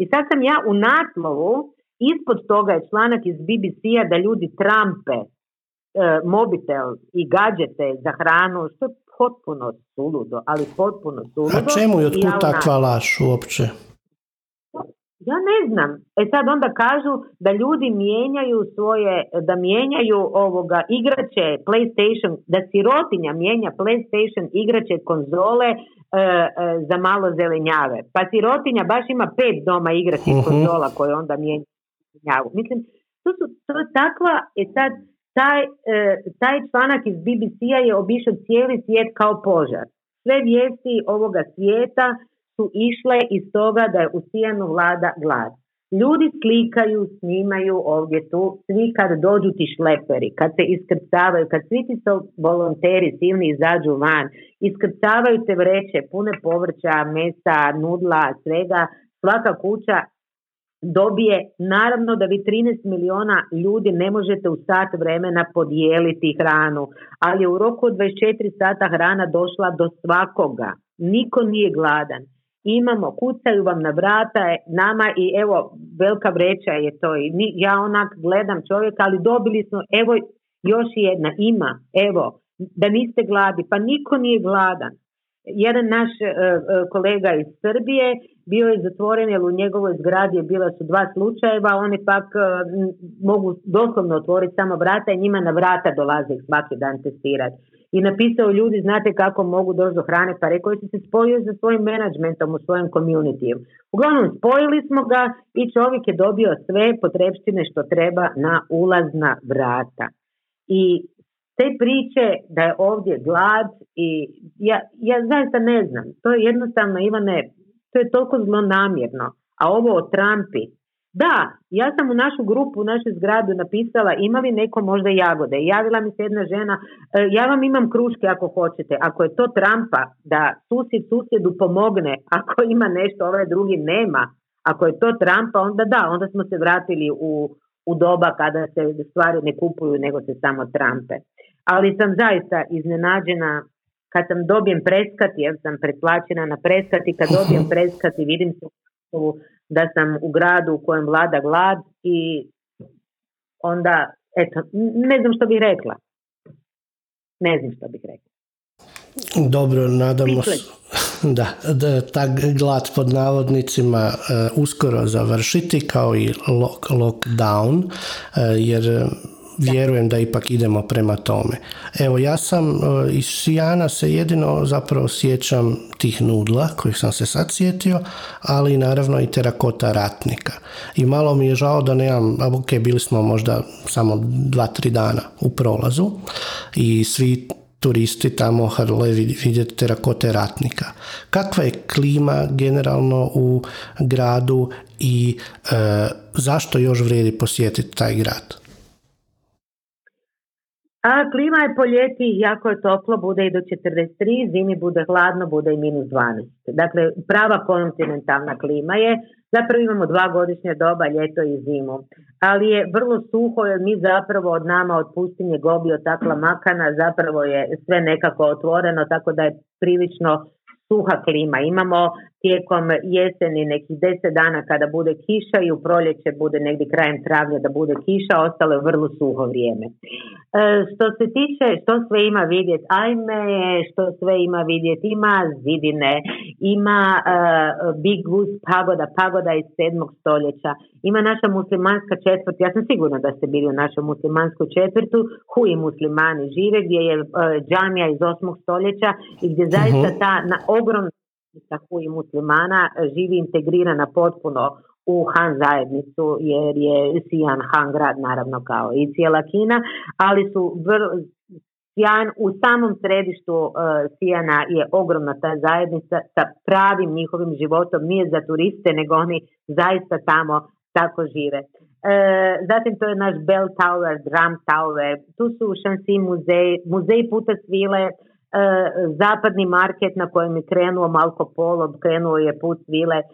I sad sam ja u naslovu Ispod toga je članak iz BBC-a da ljudi trampe e, mobitel i gađete za hranu, što je potpuno suludo, ali potpuno suludo. A čemu je otkud takva laž uopće? Ja ne znam. E sad onda kažu da ljudi mijenjaju svoje, da mijenjaju ovoga igrače PlayStation, da sirotinja mijenja PlayStation igrače konzole e, e, za malo zelenjave. Pa sirotinja baš ima pet doma igračih uh konzola koje onda mijenja Mislim, to, su, to je takva, e sad, taj, e, taj članak iz BBC-a je obišao cijeli svijet kao požar. Sve vijesti ovoga svijeta su išle iz toga da je u vlada glad. Ljudi slikaju, snimaju ovdje tu, svi kad dođu ti šleperi, kad se iskrcavaju, kad svi ti volonteri silni izađu van, iskrcavaju te vreće, pune povrća, mesa, nudla, svega, svaka kuća dobije, naravno da vi 13 miliona ljudi ne možete u sat vremena podijeliti hranu, ali u roku od 24 sata hrana došla do svakoga. Niko nije gladan. Imamo, kucaju vam na vrata nama i evo, velika vreća je to. I ja onak gledam čovjeka, ali dobili smo, evo, još jedna, ima, evo, da niste gladi, pa niko nije gladan. Jedan naš e, e, kolega iz Srbije bio je zatvoren jer u njegovoj zgradi je bila su dva slučajeva, oni pak e, mogu doslovno otvoriti samo vrata i njima na vrata dolaze svaki dan testirati. I napisao ljudi, znate kako mogu doći do hrane, pa rekao je se spojio sa svojim menadžmentom u svojem community. Uglavnom, spojili smo ga i čovjek je dobio sve potrebštine što treba na ulazna vrata. I te priče da je ovdje glad i ja, ja zaista ne znam. To je jednostavno, Ivane, to je toliko zlonamjerno. A ovo o Trumpi, da, ja sam u našu grupu, u našu zgradu napisala ima li neko možda jagode. Javila mi se jedna žena, e, ja vam imam kruške ako hoćete. Ako je to Trumpa, da susjed susjedu pomogne, ako ima nešto, ovaj drugi nema. Ako je to Trumpa, onda da, onda smo se vratili u, u doba kada se stvari ne kupuju, nego se samo trampe ali sam zaista iznenađena kad sam dobijem preskati, jer sam pretplaćena na preskati, kad dobijem preskati vidim se da sam u gradu u kojem vlada glad i onda, eto, ne znam što bih rekla. Ne znam što bih rekla. Dobro, nadamo se da, da ta glad pod navodnicima uh, uskoro završiti kao i lock, lockdown, uh, jer vjerujem da ipak idemo prema tome. Evo, ja sam e, iz Sijana se jedino zapravo sjećam tih nudla, kojih sam se sad sjetio, ali naravno i terakota ratnika. I malo mi je žao da nemam, a ok, bili smo možda samo dva, tri dana u prolazu i svi turisti tamo hrle vidjeti terakote ratnika. Kakva je klima generalno u gradu i e, zašto još vrijedi posjetiti taj grad? A klima je po ljeti, jako je toplo, bude i do 43, zimi bude hladno, bude i minus 12. Dakle, prava kontinentalna klima je, Zapravo imamo dva godišnja doba, ljeto i zimu. Ali je vrlo suho jer mi zapravo od nama od pustinje Gobi od takla makana zapravo je sve nekako otvoreno tako da je prilično suha klima. Imamo tijekom jeseni nekih deset dana kada bude kiša i u proljeće bude negdje krajem travnja da bude kiša, ostalo je vrlo suho vrijeme. E, što se tiče što sve ima vidjeti, ajme, što sve ima vidjeti, ima zidine, ima e, Big Goose pagoda, pagoda iz 7. stoljeća, ima naša muslimanska četvrt, ja sam sigurna da ste bili u našoj muslimanskoj četvrtu, huji muslimani žive, gdje je uh, džamija iz 8. stoljeća i gdje zaista ta na ogromna i muslimana živi integrirana potpuno u Han zajednicu jer je Sijan Han grad naravno kao i cijela Kina, ali su vrlo, Sijan u samom središtu uh, Sijana je ogromna ta zajednica sa pravim njihovim životom, nije za turiste nego oni zaista tamo tako žive. E, zatim to je naš Bell Tower, Drum Tower, tu su Shanxi muzej, muzej puta svile, E, zapadni market na kojem je krenuo Malko Polo, krenuo je put vile. E,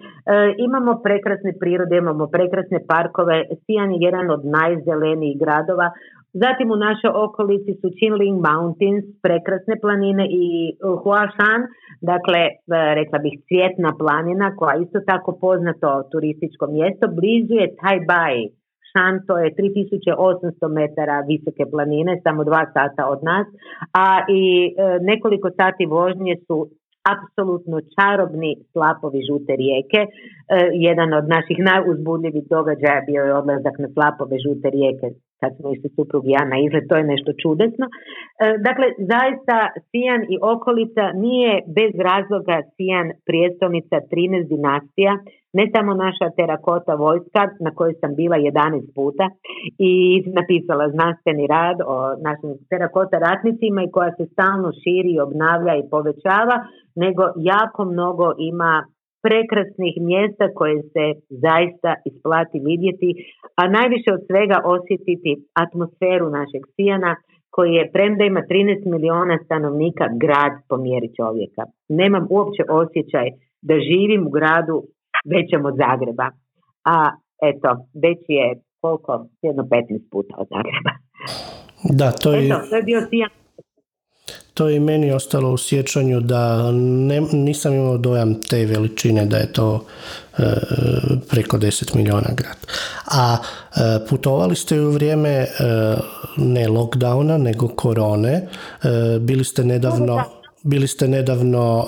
imamo prekrasne prirode, imamo prekrasne parkove, Sijan je jedan od najzelenijih gradova. Zatim u našoj okolici su Qinling Mountains, prekrasne planine i Huashan, dakle, e, rekla bih cvjetna planina koja isto tako poznato turističko mjesto. Blizu je Tai Bai, Šanto je 3800 metara visoke planine, samo dva sata od nas, a i e, nekoliko sati vožnje su apsolutno čarobni slapovi žute rijeke. E, jedan od naših najuzbudljivih događaja bio je odlazak na slapove žute rijeke kad smo išli suprug ja na izgled, to je nešto čudesno. E, dakle, zaista Sijan i okolica nije bez razloga Sijan prijestolnica 13 dinastija, ne samo naša terakota vojska na kojoj sam bila 11 puta i napisala znanstveni rad o našim terakota ratnicima i koja se stalno širi, obnavlja i povećava, nego jako mnogo ima prekrasnih mjesta koje se zaista isplati vidjeti, a najviše od svega osjetiti atmosferu našeg Sijana koji je, premda ima 13 miliona stanovnika, grad po mjeri čovjeka. Nemam uopće osjećaj da živim u gradu većem od Zagreba. A eto, već je koliko? Jedno 15 puta od Zagreba. Da, to je... Eto, to je bio Sijan to je i meni ostalo u sjećanju da ne, nisam imao dojam te veličine da je to e, preko 10 milijuna grad. A e, putovali ste u vrijeme e, ne lockdowna nego korone. Bili ste nedavno bili ste nedavno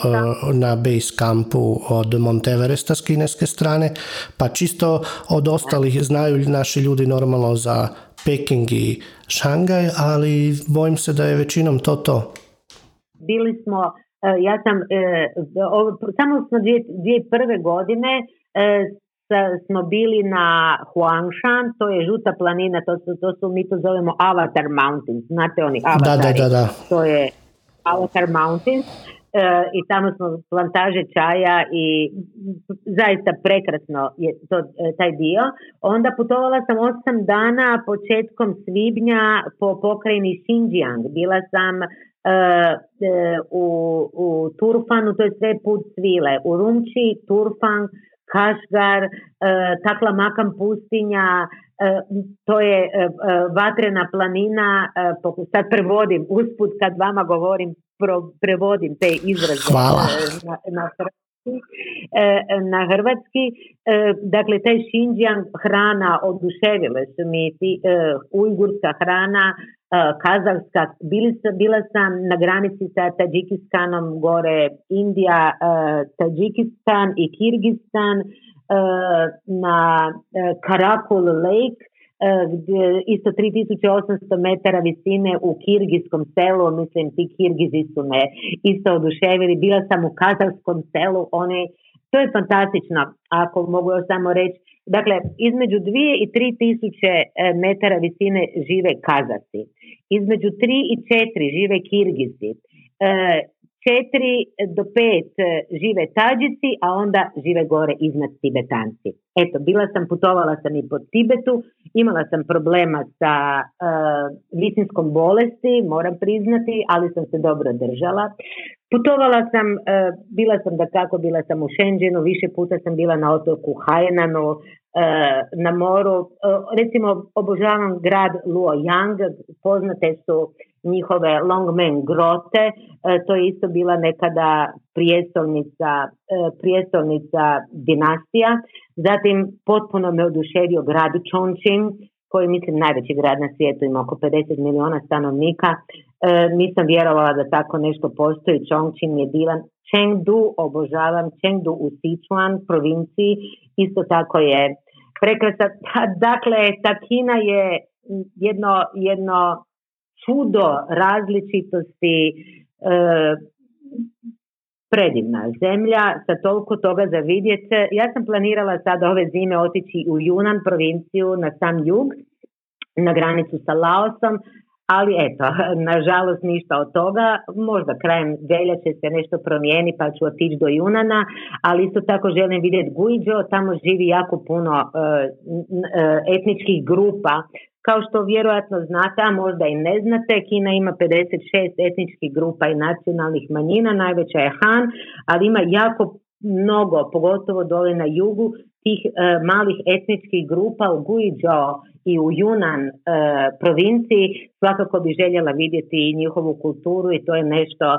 na base campu od Monteveresta s kineske strane, pa čisto od ostalih znaju naši ljudi normalno za Peking i Šangaj, ali bojim se da je većinom to to bili smo, e, ja sam, e, samo smo dvije, dvije prve godine e, smo bili na Huangshan, to je žuta planina, to su, to su mi to zovemo Avatar Mountains, znate oni Avatari, da, da, da, to je Avatar Mountains i tamo smo plantaže čaja i zaista prekrasno je to, taj dio. Onda putovala sam osam dana početkom svibnja po pokrajini Xinjiang. Bila sam u, u Turfanu, to je sve put svile, u Rumči, Turfan, Kašgar, e, Takla Makam pustinja, to je vatrena planina, sad prevodim, usput kad vama govorim, prevodim te izraze Hvala. na, na na hrvatski. Dakle, taj Xinjiang hrana oduševile su mi ujgurska hrana, Kazahska, bila sam na granici sa Tadžikistanom, gore Indija, Tadžikistan i Kirgistan, na Karakul Lake, gdje isto 3800 metara visine u kirgijskom selu, mislim ti kirgizi su me isto oduševili, bila sam u kazalskom selu, oni, to je fantastično, ako mogu još samo reći, dakle između 2 i 3 tisuće e, metara visine žive kazasi, između 3 i 4 žive kirgizi, e, četiri do pet e, žive tađici, a onda žive gore iznad tibetanci. Eto, bila sam, putovala sam i po Tibetu, imala sam problema sa uh, visinskom bolesti, moram priznati, ali sam se dobro držala. Putovala sam, uh, bila sam da kako, bila sam u Shenzhenu, više puta sam bila na otoku Hainanu, na moru. Recimo, obožavam grad Luoyang, poznate su njihove Longmen grote, e, to je isto bila nekada prijestolnica, e, prijestolnica dinastija. Zatim potpuno me oduševio grad Chongqing, koji mislim najveći grad na svijetu, ima oko 50 milijuna stanovnika. E, nisam vjerovala da tako nešto postoji. Chongqing je divan. Chengdu obožavam, Chengdu u Sichuan provinciji, isto tako je prekrasa. Dakle, ta Kina je jedno, jedno čudo različitosti e, predivna zemlja sa toliko toga za vidjeti. Ja sam planirala sad ove zime otići u Yunan provinciju na sam jug, na granicu sa Laosom, ali eto, nažalost ništa od toga, možda krajem veljače se nešto promijeni pa ću otići do Junana, ali isto tako želim vidjeti Guiđo, tamo živi jako puno e, e, etničkih grupa. Kao što vjerojatno znate, a možda i ne znate, Kina ima 56 etničkih grupa i nacionalnih manjina, najveća je Han, ali ima jako mnogo, pogotovo dole na jugu, tih e, malih etničkih grupa. U Guizhou i u Yunan e, provinciji. Svakako bi željela vidjeti i njihovu kulturu i to je nešto e,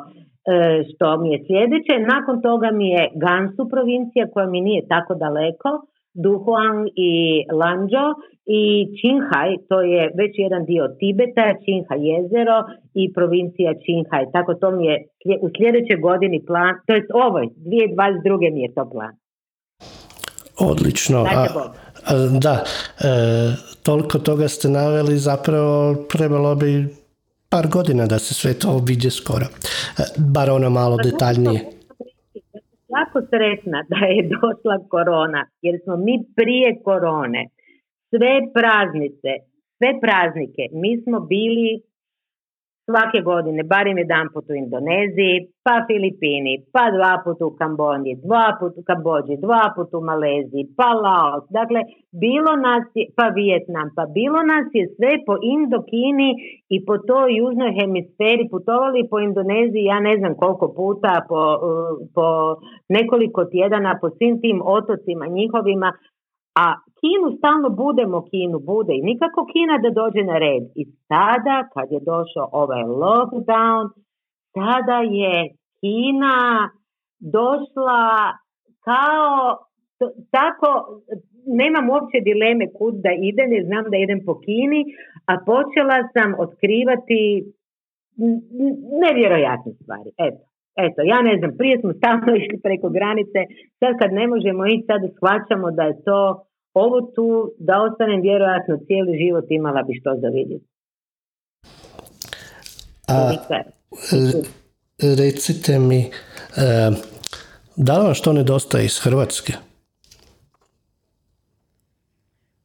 što mi je sljedeće. Nakon toga mi je Gansu provincija koja mi nije tako daleko Duhuang i Lanzhou i Qinghai, to je već jedan dio Tibeta, Qinghai jezero i provincija Qinghai. Tako to mi je u sljedećoj godini plan, to je ovoj, 2022. mi je to plan. Odlično. A, da, e, toliko toga ste naveli, zapravo trebalo bi par godina da se sve to vidje skoro. E, bar ono malo pa detaljnije jako sretna da je došla korona, jer smo mi prije korone sve praznice, sve praznike, mi smo bili svake godine, barem jedan put u Indoneziji, pa Filipini, pa dva put u Kambodži, dva put u Kambođi, dva put u Maleziji, pa Laos, dakle bilo nas je, pa Vijetnam, pa bilo nas je sve po Indokini i po toj južnoj hemisferi putovali po Indoneziji, ja ne znam koliko puta, po, po nekoliko tjedana, po svim tim otocima njihovima, a Kinu stalno budemo, Kinu bude i nikako Kina da dođe na red. I sada kad je došao ovaj lockdown, tada je Kina došla kao tako, nemam uopće dileme kud da idem jer znam da idem po Kini, a počela sam otkrivati nevjerojatne stvari. Eto. Eto, ja ne znam, prije smo stalno išli preko granice, sad kad ne možemo ići, sad shvaćamo da je to ovo tu, da ostanem vjerojatno cijeli život imala bi što za vidjeti. A, recite mi, e, da li vam što nedostaje iz Hrvatske?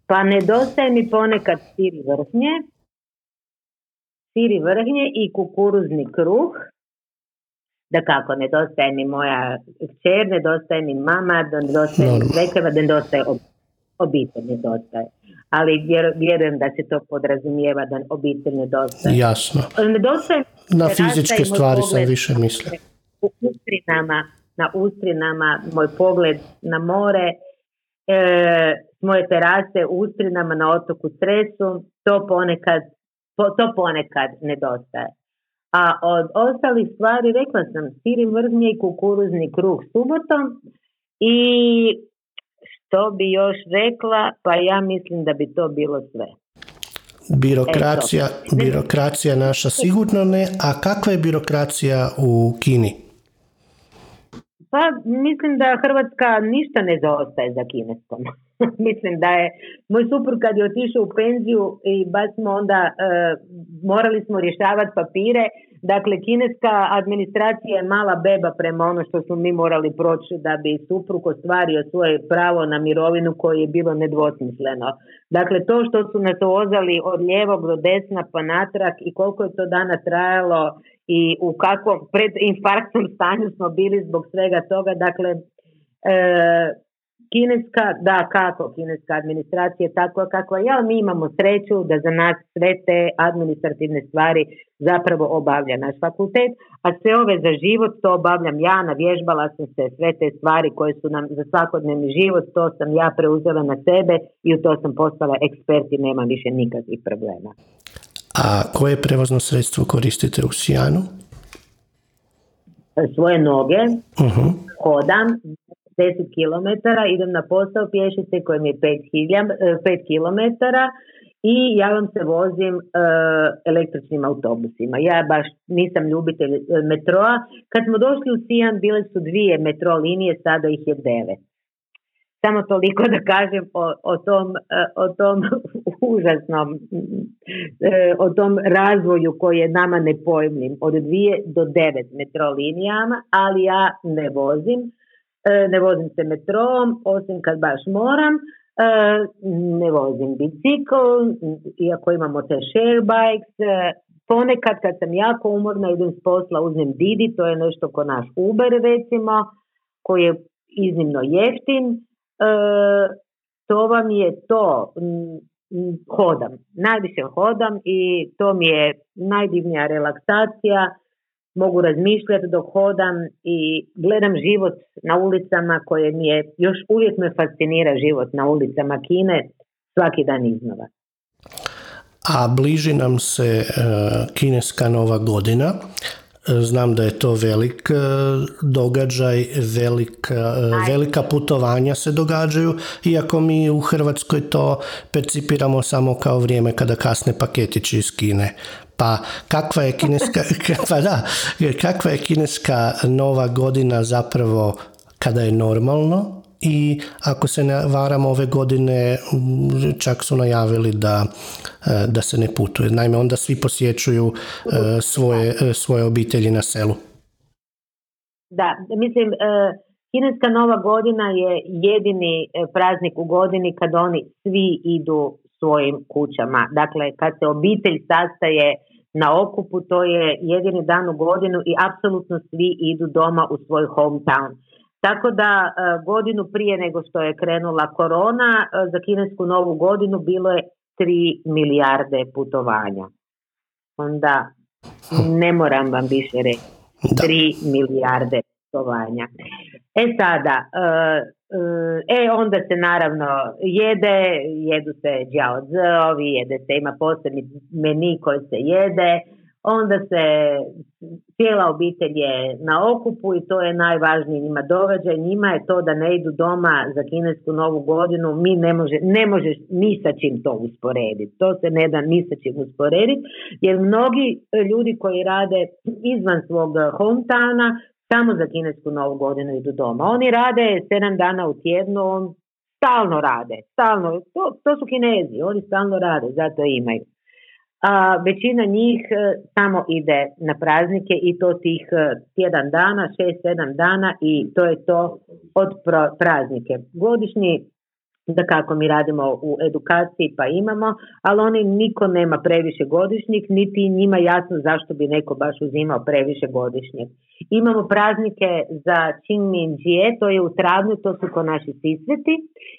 Pa nedostaje mi ponekad siri vrhnje, siri vrhnje i kukuruzni kruh, da kako, nedostaje mi moja kćer, nedostaje mi mama, nedostaje mi svekava, nedostaje obitelj, nedostaje. Ali vjerujem da se to podrazumijeva da obitelj nedostaje. Jasno. Nedostaje na fizičke stvari sam više mislio. U ustrinama, na ustrinama, moj pogled na more, e, moje terase u ustrinama na otoku Stresu, to ponekad, to ponekad nedostaje. A od ostalih stvari rekla sam siri vrhnje i kukuruzni kruh subotom i što bi još rekla, pa ja mislim da bi to bilo sve. Birokracija, birokracija naša sigurno ne, a kakva je birokracija u Kini? Pa mislim da Hrvatska ništa ne zaostaje za kineskom. Mislim da je moj suprug kad je otišao u penziju i baš smo onda e, morali smo rješavati papire. Dakle, kineska administracija je mala beba prema ono što smo mi morali proći da bi suprug ostvario svoje pravo na mirovinu koje je bilo nedvosmisleno. Dakle, to što su nas ozali od lijevog do desna pa natrag i koliko je to dana trajalo i u kakvom pred infarktnom stanju smo bili zbog svega toga. Dakle, e, kineska, da kako kineska administracija je takva kakva je, ali mi imamo sreću da za nas sve te administrativne stvari zapravo obavlja naš fakultet, a sve ove za život to obavljam ja, navježbala sam se sve te stvari koje su nam za svakodnevni život, to sam ja preuzela na sebe i u to sam postala ekspert i nema više nikakvih problema. A koje prevozno sredstvo koristite u Sijanu? Svoje noge, uh-huh. hodam, 10 km, idem na posao pješice koji mi je 5, km i ja vam se vozim uh, električnim autobusima. Ja baš nisam ljubitelj e, metroa. Kad smo došli u Sijan bile su dvije metro linije, sada ih je devet. Samo toliko da kažem o, o, tom, e, o tom užasnom, o tom razvoju koji je nama nepojmljiv. Od dvije do devet metro linijama, ali ja ne vozim E, ne vozim se metrom, osim kad baš moram, e, ne vozim bicikl, iako imamo te share bikes, e, ponekad kad sam jako umorna idem s posla, uzmem Didi, to je nešto ko naš Uber recimo, koji je iznimno jeftin, to vam je to, hodam, najviše hodam i to mi je najdivnija relaksacija, mogu razmišljati dok hodam i gledam život na ulicama koje mi je, još uvijek me fascinira život na ulicama Kine svaki dan iznova. A bliži nam se e, kineska nova godina. Znam da je to velik e, događaj, velik, velika putovanja se događaju, iako mi u Hrvatskoj to percipiramo samo kao vrijeme kada kasne paketići iz Kine. Pa kakva je kineska, pa da, kakva je kineska nova godina zapravo kada je normalno i ako se ne varam ove godine čak su najavili da, e, da se ne putuje. Naime, onda svi posjećuju e, svoje, e, svoje obitelji na selu. Da, mislim, kineska nova godina je jedini praznik u godini kad oni svi idu svojim kućama. Dakle, kad se obitelj sastaje na okupu, to je jedini dan u godinu i apsolutno svi idu doma u svoj hometown. Tako da e, godinu prije nego što je krenula korona, e, za kinesku novu godinu bilo je 3 milijarde putovanja. Onda ne moram vam više reći. 3 milijarde putovanja. E sada, e, e onda se naravno jede, jedu se džaodzovi, jede se, ima posebni meni koji se jede, onda se cijela obitelj je na okupu i to je najvažniji njima događaj. Njima je to da ne idu doma za kinesku novu godinu, mi ne, može, ne možeš ni sa čim to usporediti. To se ne da ni sa čim usporediti, jer mnogi ljudi koji rade izvan svog hometowna samo za kinesku novu godinu idu doma. Oni rade sedam dana u tjednu, stalno rade, stalno, to, to su kinezi, oni stalno rade, zato imaju a većina njih e, samo ide na praznike i to tih e, tjedan dana, šest, sedam dana i to je to od praznike. Godišnji da kako mi radimo u edukaciji pa imamo, ali oni niko nema previše godišnjih, niti njima jasno zašto bi neko baš uzimao previše godišnjih. Imamo praznike za Qingminjie, to je u travnju, to su ko naši sisveti.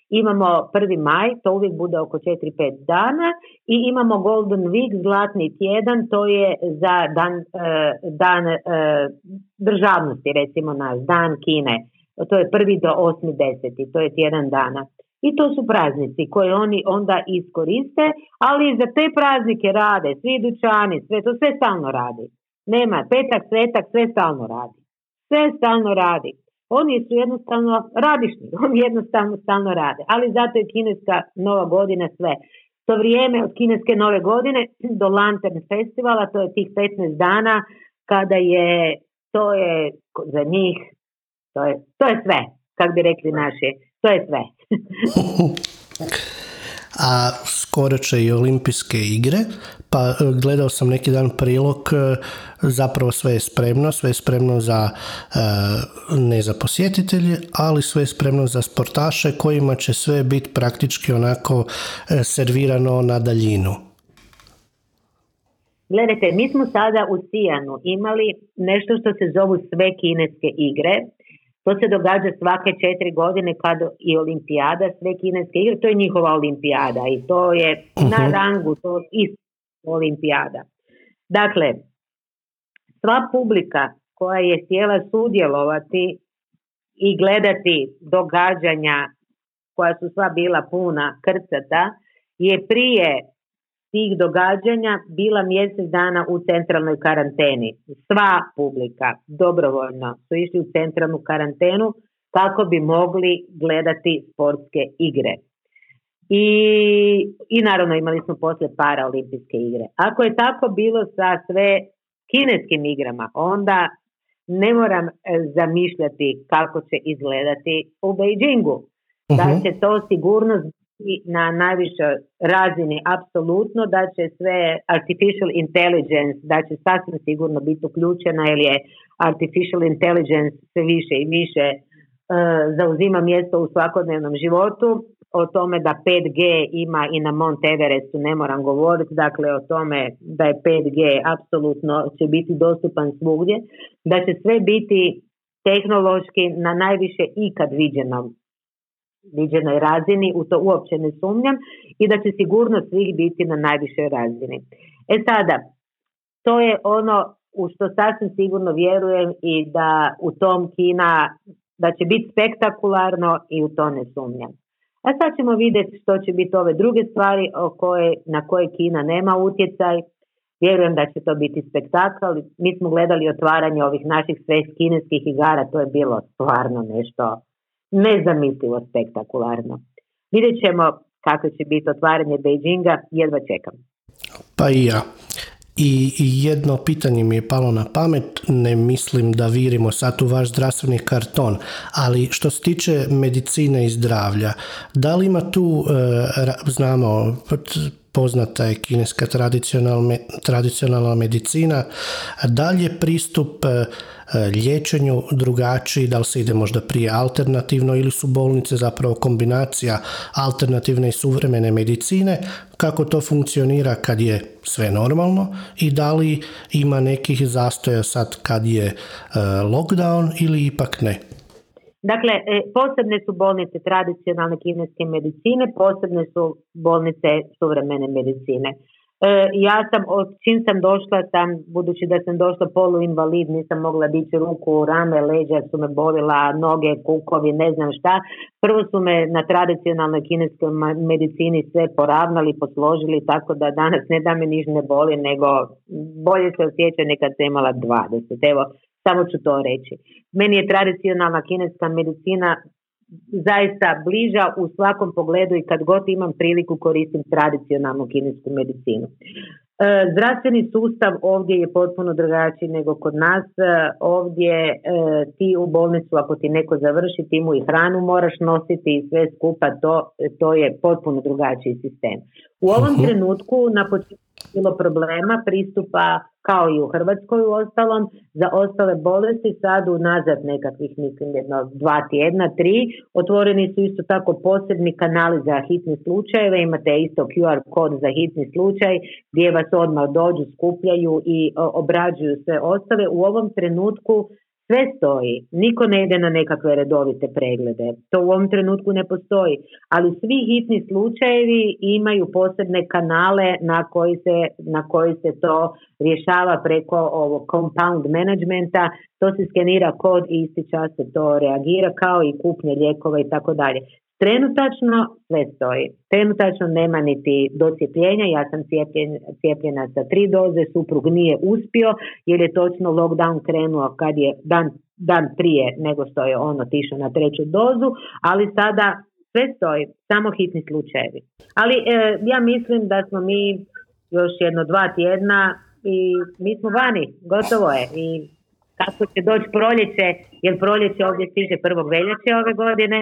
Imamo 1. maj, to uvijek bude oko 4-5 dana i imamo Golden Week, zlatni tjedan, to je za dan, eh, dan eh, državnosti, recimo naš, dan Kine. To je prvi do 8. deseti, to je tjedan dana. I to su praznici koje oni onda iskoriste, ali za te praznike rade svi dućani, sve to sve stalno radi. Nema petak, svetak, sve stalno radi. Sve stalno radi. Oni su jednostavno radišni, oni jednostavno stalno rade. Ali zato je kineska nova godina sve. To vrijeme od kineske nove godine do Lantern festivala, to je tih 15 dana kada je, to je za njih, to je, to je sve kak bi rekli naši, to je sve. a skoro će i olimpijske igre, pa e, gledao sam neki dan prilog, e, zapravo sve je spremno, sve je spremno za, e, ne za posjetitelje, ali sve je spremno za sportaše kojima će sve biti praktički onako servirano na daljinu. Gledajte, mi smo sada u Sijanu imali nešto što se zovu sve kineske igre to se događa svake četiri godine kad i olimpijada, sve kineske igre, to je njihova olimpijada i to je na mhm. rangu, to je olimpijada. Dakle, sva publika koja je htjela sudjelovati i gledati događanja koja su sva bila puna krcata, je prije tih događanja bila mjesec dana u centralnoj karanteni. Sva publika dobrovoljno su išli u centralnu karantenu kako bi mogli gledati sportske igre. I, i naravno imali smo poslije paraolimpijske igre. Ako je tako bilo sa sve kineskim igrama, onda ne moram e, zamišljati kako će izgledati u Beijingu. Da mhm. će to sigurno na najvišoj razini apsolutno da će sve artificial intelligence da će sasvim sigurno biti uključena jer je artificial intelligence sve više i više uh, zauzima mjesto u svakodnevnom životu. O tome da 5G ima i na Mount Everestu ne moram govoriti, dakle o tome da je 5G apsolutno će biti dostupan svugdje, da će sve biti tehnološki na najviše ikad viđenom viđenoj razini, u to uopće ne sumnjam i da će sigurno svih biti na najvišoj razini. E sada, to je ono u što sasvim sigurno vjerujem i da u tom Kina, da će biti spektakularno i u to ne sumnjam. A sad ćemo vidjeti što će biti ove druge stvari o koje, na koje Kina nema utjecaj. Vjerujem da će to biti spektakl. Mi smo gledali otvaranje ovih naših sve kineskih igara, to je bilo stvarno nešto nezamislivo spektakularno. Vidjet ćemo kako će biti otvaranje Beijinga, jedva čekam. Pa i ja. I jedno pitanje mi je palo na pamet, ne mislim da virimo sad u vaš zdravstveni karton, ali što se tiče medicine i zdravlja, da li ima tu, e, znamo, poznata je kineska tradicionalna medicina, dalje pristup e, liječenju drugačiji, da li se ide možda prije alternativno ili su bolnice zapravo kombinacija alternativne i suvremene medicine, kako to funkcionira kad je sve normalno i da li ima nekih zastoja sad kad je e, lockdown ili ipak ne? Dakle, e, posebne su bolnice tradicionalne kineske medicine, posebne su bolnice suvremene medicine. E, ja sam, čim sam došla sam, budući da sam došla poluinvalid, nisam mogla dići ruku, rame, leđa su me bolila, noge, kukovi, ne znam šta. Prvo su me na tradicionalnoj kineskoj medicini sve poravnali, posložili, tako da danas ne da me niš ne boli, nego bolje se osjeća nekad sam imala 20. Evo, samo ću to reći. Meni je tradicionalna kineska medicina zaista bliža u svakom pogledu i kad god imam priliku koristim tradicionalnu kinesku medicinu. E, zdravstveni sustav ovdje je potpuno drugačiji nego kod nas. E, ovdje e, ti u bolnicu ako ti neko završi, ti mu i hranu moraš nositi i sve skupa, to, to je potpuno drugačiji sistem. U ovom mhm. trenutku na početku bilo problema pristupa kao i u Hrvatskoj u ostalom, za ostale bolesti sad unazad nekakvih mislim jedno dva tjedna, tri, otvoreni su isto tako posebni kanali za hitne slučajeve, imate isto QR kod za hitni slučaj gdje vas odmah dođu, skupljaju i obrađuju sve ostale. U ovom trenutku sve stoji, niko ne ide na nekakve redovite preglede, to u ovom trenutku ne postoji, ali svi hitni slučajevi imaju posebne kanale na koji se, na koji se to rješava preko ovog compound managementa, to se skenira kod i isti čas se to reagira kao i kupnje lijekova i tako dalje. Trenutačno sve stoji. Trenutačno nema niti docijepljenja, ja sam cijepljena sa tri doze, suprug nije uspio jer je točno lockdown krenuo kad je dan, dan prije nego što je on otišao na treću dozu, ali sada sve stoji, samo hitni slučajevi. Ali e, ja mislim da smo mi još jedno dva tjedna i mi smo vani, gotovo je i kako će doći proljeće, jer proljeće ovdje stiže prvog veljače ove godine.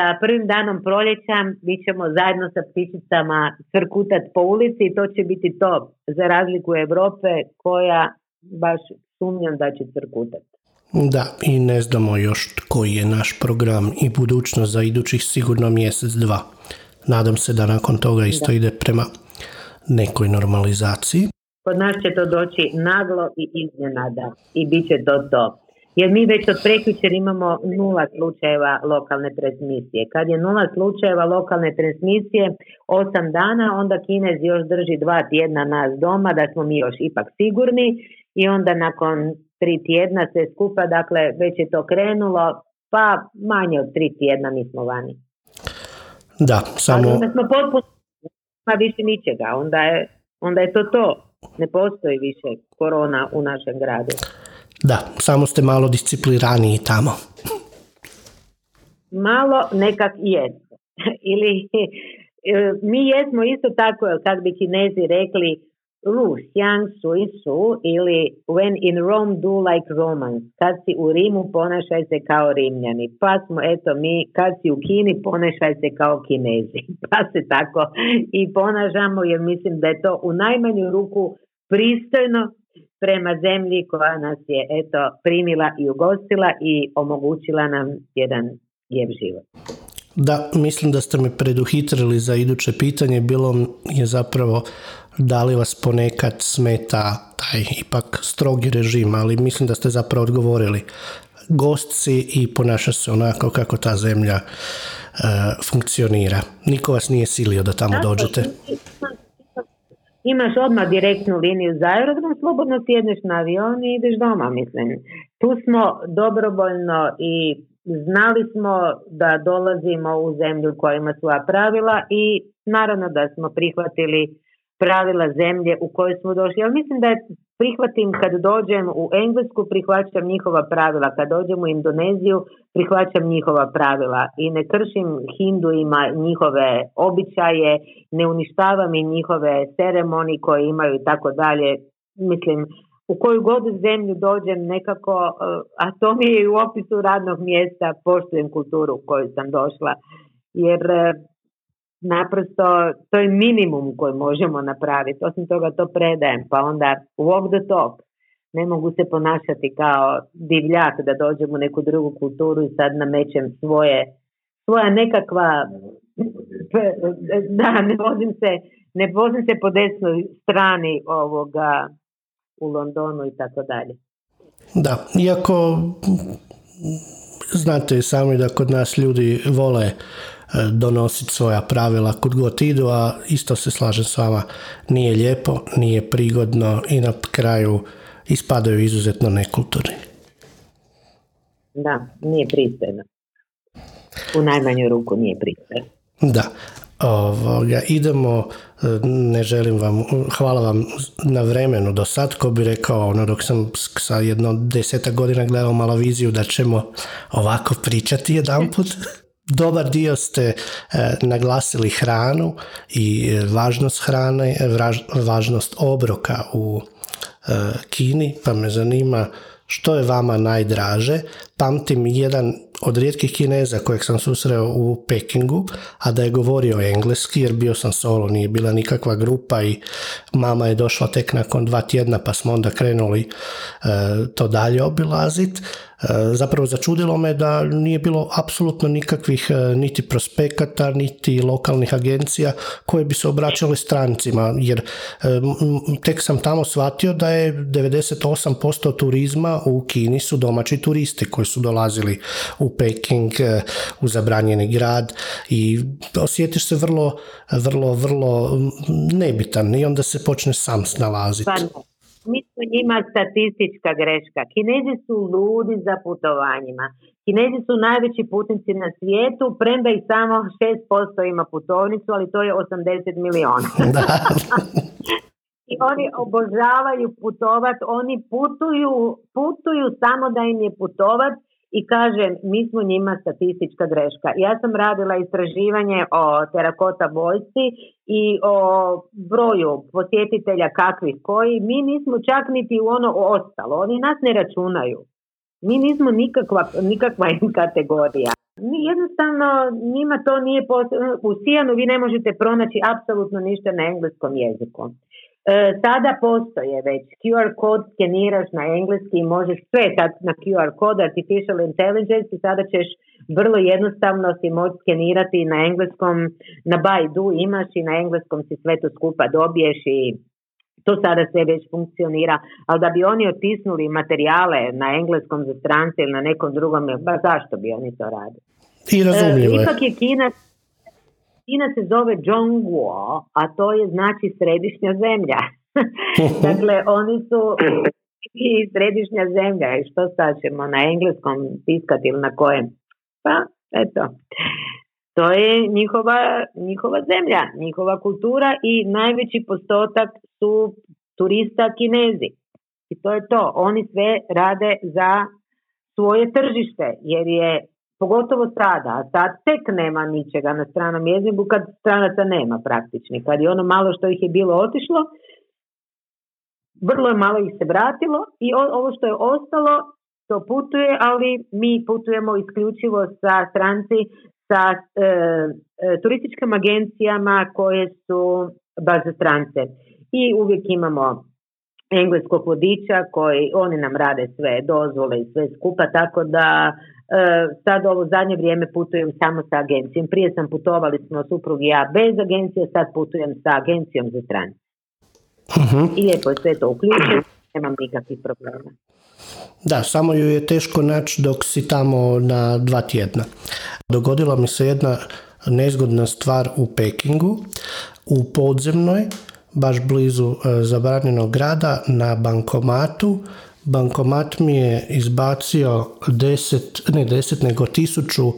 Sa prvim danom proljeća mi ćemo zajedno sa ptičicama crkutat po ulici i to će biti to za razliku Europe koja baš sumnjam da će crkutat. Da, i ne znamo još koji je naš program i budućnost za idućih sigurno mjesec, dva. Nadam se da nakon toga isto ide prema nekoj normalizaciji. Kod nas će to doći naglo i iznenada i bit će to to. Jer mi već od prekjučer imamo nula slučajeva lokalne transmisije. Kad je nula slučajeva lokalne transmisije osam dana, onda Kinez još drži dva tjedna nas doma, da smo mi još ipak sigurni i onda nakon tri tjedna se skupa, dakle već je to krenulo, pa manje od tri tjedna mi smo vani. Da, samo... onda smo potpuno, ma više ničega, onda je, onda je to to ne postoji više korona u našem gradu. Da, samo ste malo disciplinirani tamo. Malo nekak jesmo. Ili e, mi jesmo isto tako, kako bi kinezi rekli, Lu, Xiang Sui Su ili When in Rome do like Romans. Kad si u Rimu ponašaj se kao Rimljani. Pa smo eto mi, kad si u Kini ponašaj se kao Kinezi. Pa se tako i ponašamo jer mislim da je to u najmanju ruku pristojno prema zemlji koja nas je eto primila i ugostila i omogućila nam jedan lijep život. Da, mislim da ste me preduhitrili za iduće pitanje. Bilo je zapravo da li vas ponekad smeta taj ipak strogi režim, ali mislim da ste zapravo odgovorili. Gostci i ponaša se onako kako ta zemlja e, funkcionira. Niko vas nije silio da tamo dođete. Imaš odmah direktnu liniju za aerodrom, slobodno sjedneš na avion i ideš doma, mislim. Tu smo dobrovoljno i znali smo da dolazimo u zemlju koja ima svoja pravila i naravno da smo prihvatili pravila zemlje u kojoj smo došli. Ali mislim da je prihvatim kad dođem u Englesku, prihvaćam njihova pravila. Kad dođem u Indoneziju, prihvaćam njihova pravila. I ne kršim hinduima njihove običaje, ne uništavam i njihove ceremonije koje imaju i tako dalje. Mislim, u koju god zemlju dođem nekako, eh, a to mi je u opisu radnog mjesta, poštujem kulturu u koju sam došla. Jer eh, naprosto to je minimum koji možemo napraviti. Osim toga to predajem, pa onda walk the talk. Ne mogu se ponašati kao divljak da dođem u neku drugu kulturu i sad namećem svoje, svoja nekakva da, ne vozim se, ne vozim se po desnoj strani ovoga u Londonu i tako dalje. Da, iako znate sami da kod nas ljudi vole donositi svoja pravila kud god idu, a isto se slažem s vama, nije lijepo, nije prigodno i na kraju ispadaju izuzetno nekulturni. Da, nije pristojno. U najmanju ruku nije pristojno. Da. Ovoga, idemo, ne želim vam, hvala vam na vremenu do sad, ko bi rekao, ono, dok sam sa jedno deseta godina gledao maloviziju da ćemo ovako pričati jedan put. dobar dio ste e, naglasili hranu i važnost hrane, važnost obroka u e, Kini, pa me zanima što je vama najdraže. Pamtim jedan od rijetkih kineza kojeg sam susreo u Pekingu, a da je govorio engleski jer bio sam solo, nije bila nikakva grupa i mama je došla tek nakon dva tjedna pa smo onda krenuli e, to dalje obilaziti. E, zapravo začudilo me da nije bilo apsolutno nikakvih e, niti prospekata, niti lokalnih agencija koje bi se obraćale strancima, jer e, tek sam tamo shvatio da je 98% turizma u Kini su domaći turisti koji su dolazili u Peking, u zabranjeni grad i osjetiš se vrlo, vrlo, vrlo nebitan i onda se počne sam snalaziti. Mi smo njima statistička greška. Kinezi su ludi za putovanjima. Kinezi su najveći putnici na svijetu, premda ih samo 6% ima putovnicu, ali to je 80 miliona. I oni obožavaju putovat, oni putuju, putuju samo da im je putovat i kaže mi smo njima statistička greška. Ja sam radila istraživanje o terakota vojsci i o broju posjetitelja kakvih koji. Mi nismo čak niti u ono ostalo. Oni nas ne računaju. Mi nismo nikakva, nikakva kategorija. Jednostavno njima to nije u Sijanu vi ne možete pronaći apsolutno ništa na engleskom jeziku. E, sada postoje već QR kod skeniraš na engleski i možeš sve sad na QR kod artificial intelligence i sada ćeš vrlo jednostavno si moći skenirati na engleskom na Baidu imaš i na engleskom si sve to skupa dobiješ i to sada sve već funkcionira, ali da bi oni otisnuli materijale na engleskom za strance ili na nekom drugom, ba zašto bi oni to radili? I razumljivo e, Ipak je Kina Kina se zove Zhongguo, a to je znači središnja zemlja. dakle, oni su i središnja zemlja. I što sad ćemo na engleskom tiskati ili na kojem? Pa, eto. To je njihova, njihova zemlja, njihova kultura i najveći postotak su turista kinezi. I to je to. Oni sve rade za svoje tržište, jer je Pogotovo sada, a sad tek nema ničega na stranom jeziku kad stranaca nema praktični. Kad je ono malo što ih je bilo otišlo, vrlo je malo ih se vratilo i ovo što je ostalo to putuje, ali mi putujemo isključivo sa stranci, sa e, e, turističkim agencijama koje su baš strance. I uvijek imamo engleskog vodiča koji oni nam rade sve dozvole i sve skupa, tako da E, sad ovo zadnje vrijeme putujem samo sa agencijom. Prije sam putovali smo suprug i ja bez agencije, sad putujem sa agencijom za strane. uh I lijepo je sve to uključeno, nemam nikakvih problema. Da, samo ju je teško naći dok si tamo na dva tjedna. Dogodila mi se jedna nezgodna stvar u Pekingu, u podzemnoj, baš blizu e, zabranjenog grada, na bankomatu bankomat mi je izbacio deset, ne deset, nego tisuću e,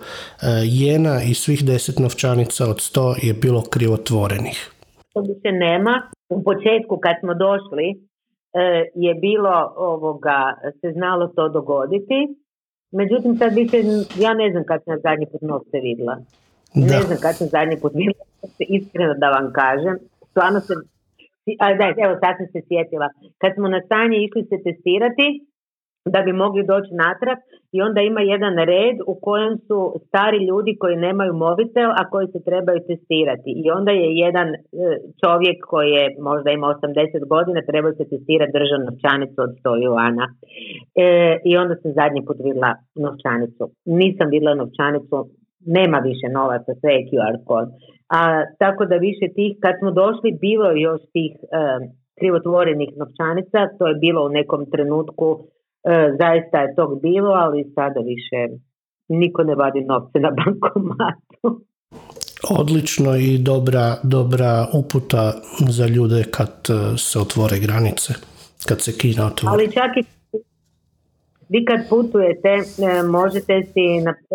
jena i svih deset novčanica od sto je bilo krivotvorenih. To se nema. U početku kad smo došli e, je bilo ovoga, se znalo to dogoditi. Međutim, sad više, ja ne znam kad sam zadnji put novce vidjela. Ne znam kad sam zadnji put vidjela, iskreno da vam kažem. Stvarno se a da, evo sad sam se sjetila, kad smo na stanje išli se testirati, da bi mogli doći natrag i onda ima jedan red u kojem su stari ljudi koji nemaju mobitel, a koji se trebaju testirati. I onda je jedan e, čovjek koji je možda ima 80 godina trebao se testirati držao novčanicu od 100 juana. E, I onda sam zadnji put vidjela novčanicu. Nisam vidjela novčanicu, nema više novaca, sve je QR kod. A, tako da više tih, kad smo došli, bilo je još tih e, krivotvorenih novčanica, to je bilo u nekom trenutku, e, zaista je tog bilo, ali sada više niko ne vadi novce na bankomatu. Odlično i dobra, dobra uputa za ljude kad e, se otvore granice, kad se Kina otvore. Ali čak i vi kad putujete, e, možete si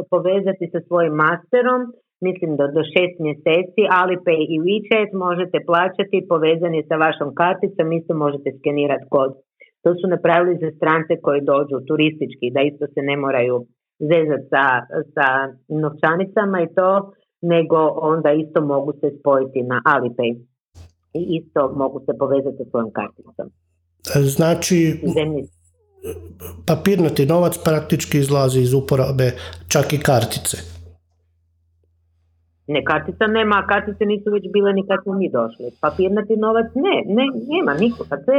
povezati sa svojim masterom mislim da do šest mjeseci Alipay i WeChat možete plaćati povezani sa vašom karticom, isto možete skenirati kod. To su napravili za strance koji dođu turistički, da isto se ne moraju zezati sa, sa novčanicama i to, nego onda isto mogu se spojiti na Alipay i isto mogu se povezati sa svojom karticom. Znači, papirnati novac praktički izlazi iz uporabe čak i kartice. Ne, kartica nema, a kartice nisu već bile ni kad smo mi došli. Papirnati novac ne, ne nema niko. Pa sve,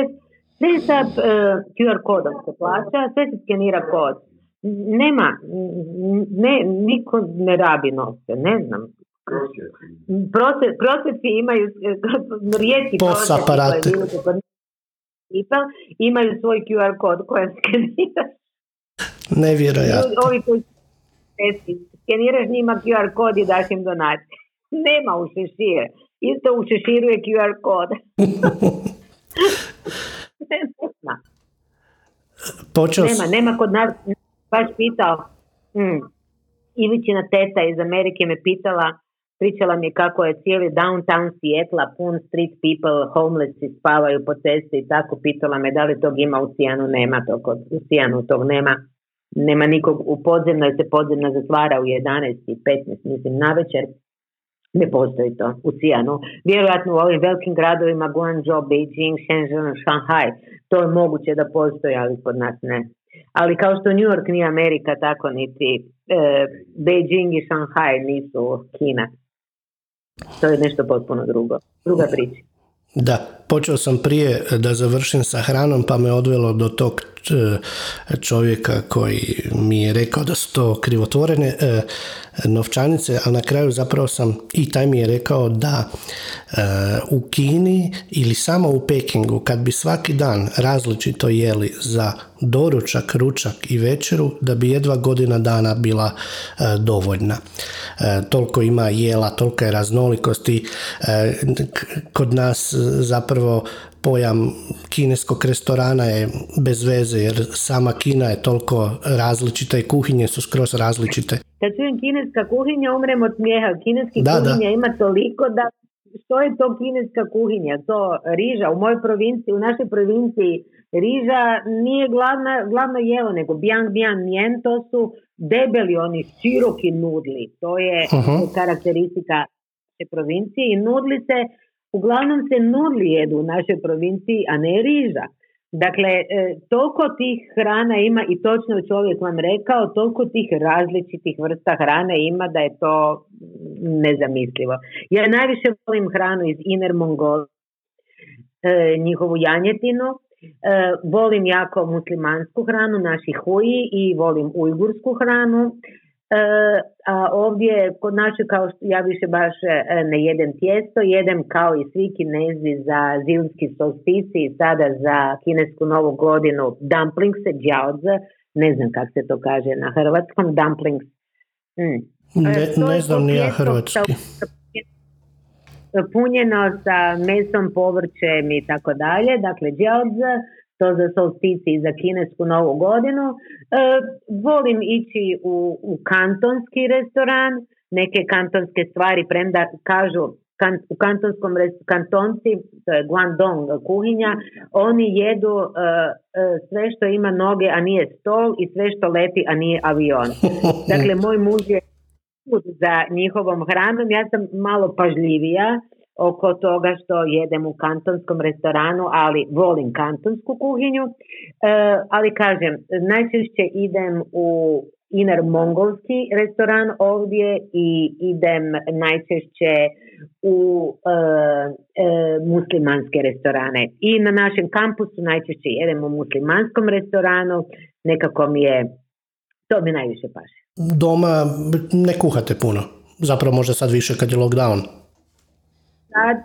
sve sa uh, e, QR kodom se plaća, sve se skenira kod. Nema, ne, niko ne rabi novce, ne znam. Prosjeci imaju, rijetki prosjeci imaju svoj QR kod kojem skeniraš. Nevjerojatno. Ovi koji skeniraš njima QR kod i daš im donaciju. Nema u šešir. Isto u šeširu je QR kod. nema. Počeo nema, nema kod nas. Baš pitao. Mm. Ivićina teta iz Amerike me pitala, pričala mi kako je cijeli downtown Seattle pun street people, homelessi spavaju po cesti i tako pitala me da li tog ima u Sijanu, nema tog, u Sijanu tog nema nema nikog u podzemnoj, se podzemna zatvara u 11 i 15, mislim, na večer, ne postoji to u Cijanu. Vjerojatno u ovim velikim gradovima Guangzhou, Beijing, Shenzhen, Shanghai, to je moguće da postoji, ali kod nas ne. Ali kao što New York nije Amerika, tako niti e, Beijing i Shanghai nisu Kina. To je nešto potpuno drugo. Druga priča. Da, počeo sam prije da završim sa hranom pa me odvelo do tog e, čovjeka koji mi je rekao da su to krivotvorene e, novčanice, a na kraju zapravo sam i taj mi je rekao da e, u Kini ili samo u Pekingu kad bi svaki dan različito jeli za doručak, ručak i večeru da bi jedva godina dana bila dovoljna. Toliko ima jela, toliko je raznolikosti. Kod nas zapravo pojam kineskog restorana je bez veze jer sama Kina je toliko različita i kuhinje su skroz različite. Kad čujem kineska kuhinja umrem od smijeha. Kineski da, kuhinja ima toliko da što je to kineska kuhinja? To riža u mojoj provinciji, u našoj provinciji riža nije glavna, glavno jelo, nego biang biang mien, to su debeli oni široki nudli. To je uh-huh. karakteristika te provincije i nudli se uglavnom se nudli jedu u našoj provinciji, a ne riža. Dakle, e, toliko tih hrana ima i točno je čovjek vam rekao, toliko tih različitih vrsta hrane ima da je to nezamislivo. Ja najviše volim hranu iz Inner Mongol, e, njihovu janjetinu, volim jako muslimansku hranu, naši huji i volim ujgursku hranu. E, a ovdje kod naše kao što ja više baš e, ne jedem tijesto, jedem kao i svi kinezi za zimski solstici i sada za kinesku novu godinu dumplings, djaodze, ne znam kako se to kaže na hrvatskom, dumplings. Mm. Ne, e, ne znam ni ja hrvatski. Punjeno sa mesom, povrćem i tako dalje, dakle djaodze, to za solstici i za kinesku novu godinu. E, volim ići u, u kantonski restoran, neke kantonske stvari, premda kažu u kantonskom kantonci, to je Guangdong kuhinja, oni jedu e, e, sve što ima noge, a nije stol i sve što leti, a nije avion. Dakle, moj muž je za njihovom hranom, ja sam malo pažljivija, oko toga što jedem u kantonskom restoranu, ali volim kantonsku kuhinju. E, ali kažem, najčešće idem u Inner mongolski restoran ovdje i idem najčešće u e, e, muslimanske restorane. I na našem kampusu najčešće jedem u muslimanskom restoranu, nekako mi je, to mi najviše paše. Doma ne kuhate puno, zapravo možda sad više kad je lockdown. Sad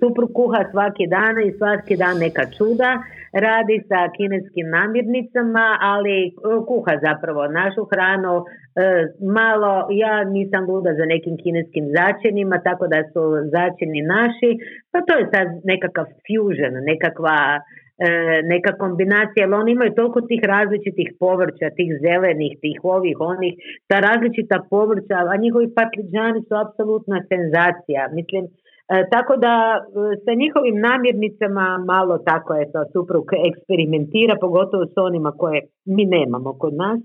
suprug kuha svaki dan i svaki dan neka čuda, radi sa kineskim namirnicama, ali e, kuha zapravo našu hranu. E, malo, ja nisam luda za nekim kineskim začinima, tako da su začini naši, pa to je sad nekakav fusion, nekakva neka kombinacija, jer oni imaju toliko tih različitih povrća, tih zelenih, tih ovih, onih, ta različita povrća, a njihovi patliđani su apsolutna senzacija. Mislim, E, tako da e, sa njihovim namirnicama malo tako je to suprug eksperimentira, pogotovo s onima koje mi nemamo kod nas.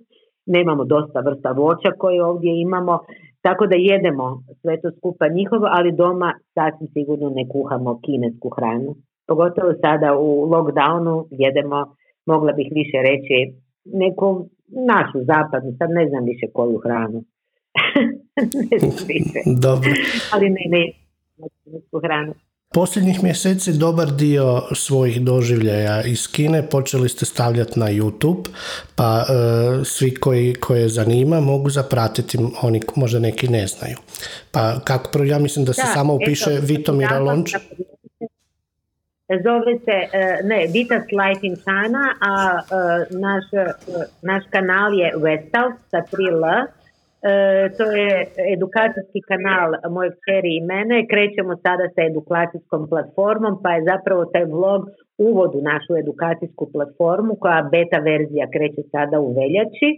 Nemamo dosta vrsta voća koje ovdje imamo, tako da jedemo sve to skupa njihovo, ali doma sasvim sigurno ne kuhamo kinesku hranu. Pogotovo sada u lockdownu jedemo, mogla bih više reći, neku našu zapadnu, sad ne znam više koju hranu. ne znam više. Dobro. Ali ne, ne, hranu. Posljednjih mjeseci dobar dio svojih doživljaja iz Kine počeli ste stavljati na YouTube, pa e, svi koji koje zanima mogu zapratiti, oni možda neki ne znaju. Pa kako, ja mislim da se samo upiše eto, Vitomira Lonč. Zove se, e, ne, Vitas Life in China, a e, naš, naš kanal je Westhouse sa 3L, E, to je edukacijski kanal moje kćeri i mene. Krećemo sada sa edukacijskom platformom, pa je zapravo taj vlog uvod u našu edukacijsku platformu koja beta verzija kreće sada u veljači,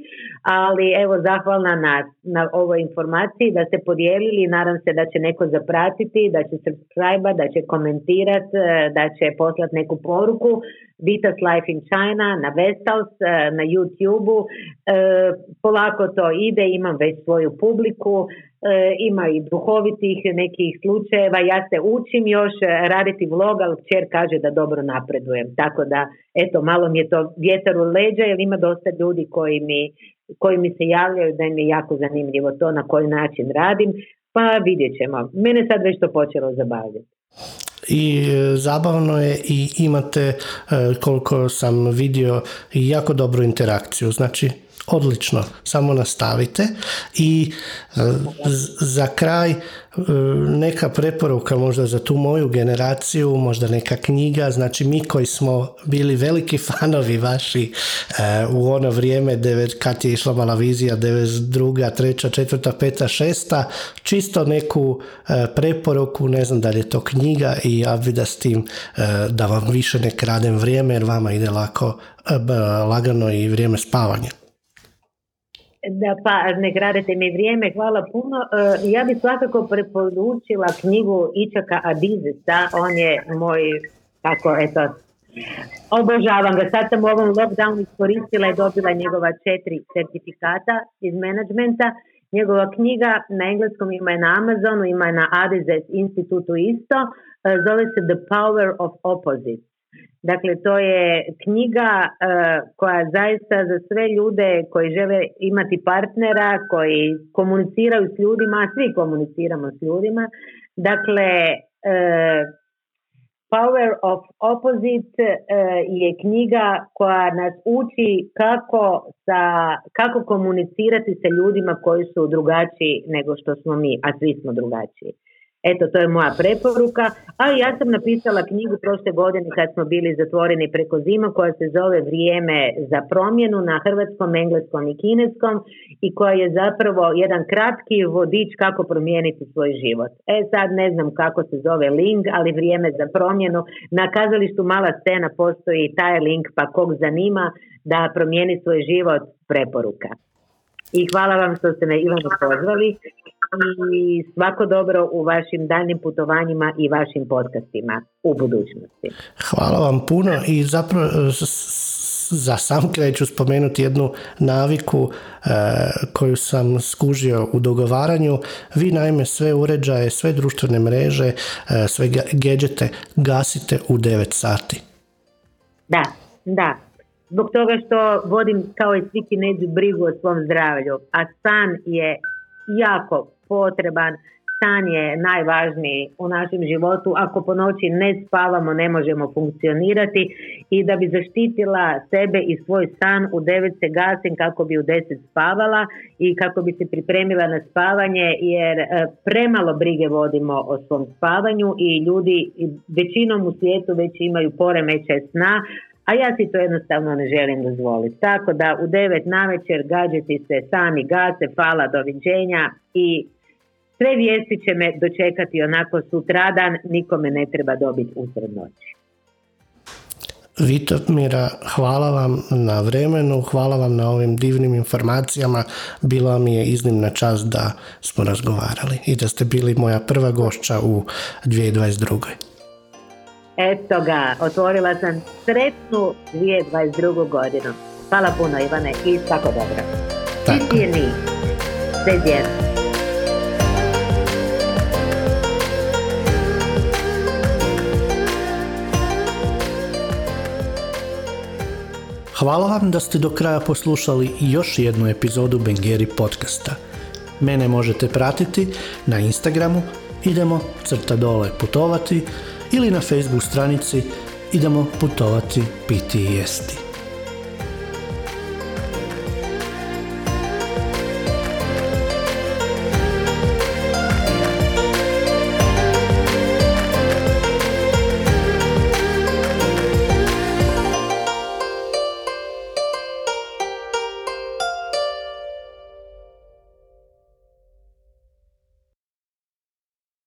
ali evo zahvalna na, na ovoj informaciji da ste podijelili, nadam se da će neko zapratiti, da će subscribe da će komentirati, e, da će poslati neku poruku. Vitas Life in China na Westhouse, e, na YouTube-u. E, polako to ide, imam već svoju publiku, ima i duhovitih nekih slučajeva, ja se učim još raditi vlog, ali čer kaže da dobro napredujem. Tako da, eto, malo mi je to vjetar u leđa, jer ima dosta ljudi koji mi, koji mi se javljaju da im je jako zanimljivo to na koji način radim, pa vidjet ćemo. Mene sad već to počelo zabavljati i e, zabavno je i imate e, koliko sam vidio jako dobru interakciju znači odlično, samo nastavite i e, za kraj e, neka preporuka možda za tu moju generaciju, možda neka knjiga, znači mi koji smo bili veliki fanovi vaši e, u ono vrijeme kad je išla Malavizija 92. treća, četvrta, peta, šesta, čisto neku preporuku, ne znam da li je to knjiga i ja bi da s tim da vam više ne kradem vrijeme jer vama ide lako lagano i vrijeme spavanja. Da pa ne gradite mi vrijeme, hvala puno. E, ja bih svakako preporučila knjigu Ičaka Adizesa, on je moj, tako eto, obožavam ga. Sad sam u ovom lockdownu iskoristila i dobila njegova četiri certifikata iz menadžmenta. Njegova knjiga na engleskom ima je na Amazonu, ima je na Adizes institutu isto, e, zove se The Power of Opposite. Dakle, to je knjiga e, koja zaista za sve ljude koji žele imati partnera, koji komuniciraju s ljudima, a svi komuniciramo s ljudima. Dakle, e, Power of Opposite e, je knjiga koja nas uči kako, sa, kako komunicirati sa ljudima koji su drugačiji nego što smo mi, a svi smo drugačiji. Eto, to je moja preporuka. A ja sam napisala knjigu prošle godine kad smo bili zatvoreni preko zima koja se zove Vrijeme za promjenu na hrvatskom, engleskom i kineskom i koja je zapravo jedan kratki vodič kako promijeniti svoj život. E sad ne znam kako se zove link, ali Vrijeme za promjenu. Na kazalištu Mala scena postoji taj link pa kog zanima da promijeni svoj život preporuka. I hvala vam što ste me Ivano pozvali i svako dobro u vašim daljnim putovanjima i vašim podcastima u budućnosti. Hvala vam puno i zapravo za sam kraj ću spomenuti jednu naviku e, koju sam skužio u dogovaranju. Vi naime sve uređaje, sve društvene mreže, e, sve gadgete gasite u 9 sati. Da, da. Zbog toga što vodim kao i svi kinezi brigu o svom zdravlju, a san je jako potreban, san je najvažniji u našem životu. Ako po noći ne spavamo, ne možemo funkcionirati i da bi zaštitila sebe i svoj san u devet se gasim kako bi u deset spavala i kako bi se pripremila na spavanje jer e, premalo brige vodimo o svom spavanju i ljudi većinom u svijetu već imaju poremećaj sna, a ja si to jednostavno ne želim dozvoliti. Tako da u devet navečer gađati se sami gase, fala, doviđenja i sve vijesti će me dočekati onako sutradan, nikome ne treba dobiti usred noći. Vitomira, hvala vam na vremenu, hvala vam na ovim divnim informacijama. Bila mi je iznimna čast da smo razgovarali i da ste bili moja prva gošća u 2022. Eto ga, otvorila sam sretnu 2022. godinu. Hvala puno Ivane i tako dobro. Tako. Ti Hvala vam da ste do kraja poslušali još jednu epizodu Bengeri podcasta. Mene možete pratiti na Instagramu idemo crta dole putovati ili na Facebook stranici idemo putovati piti i jesti.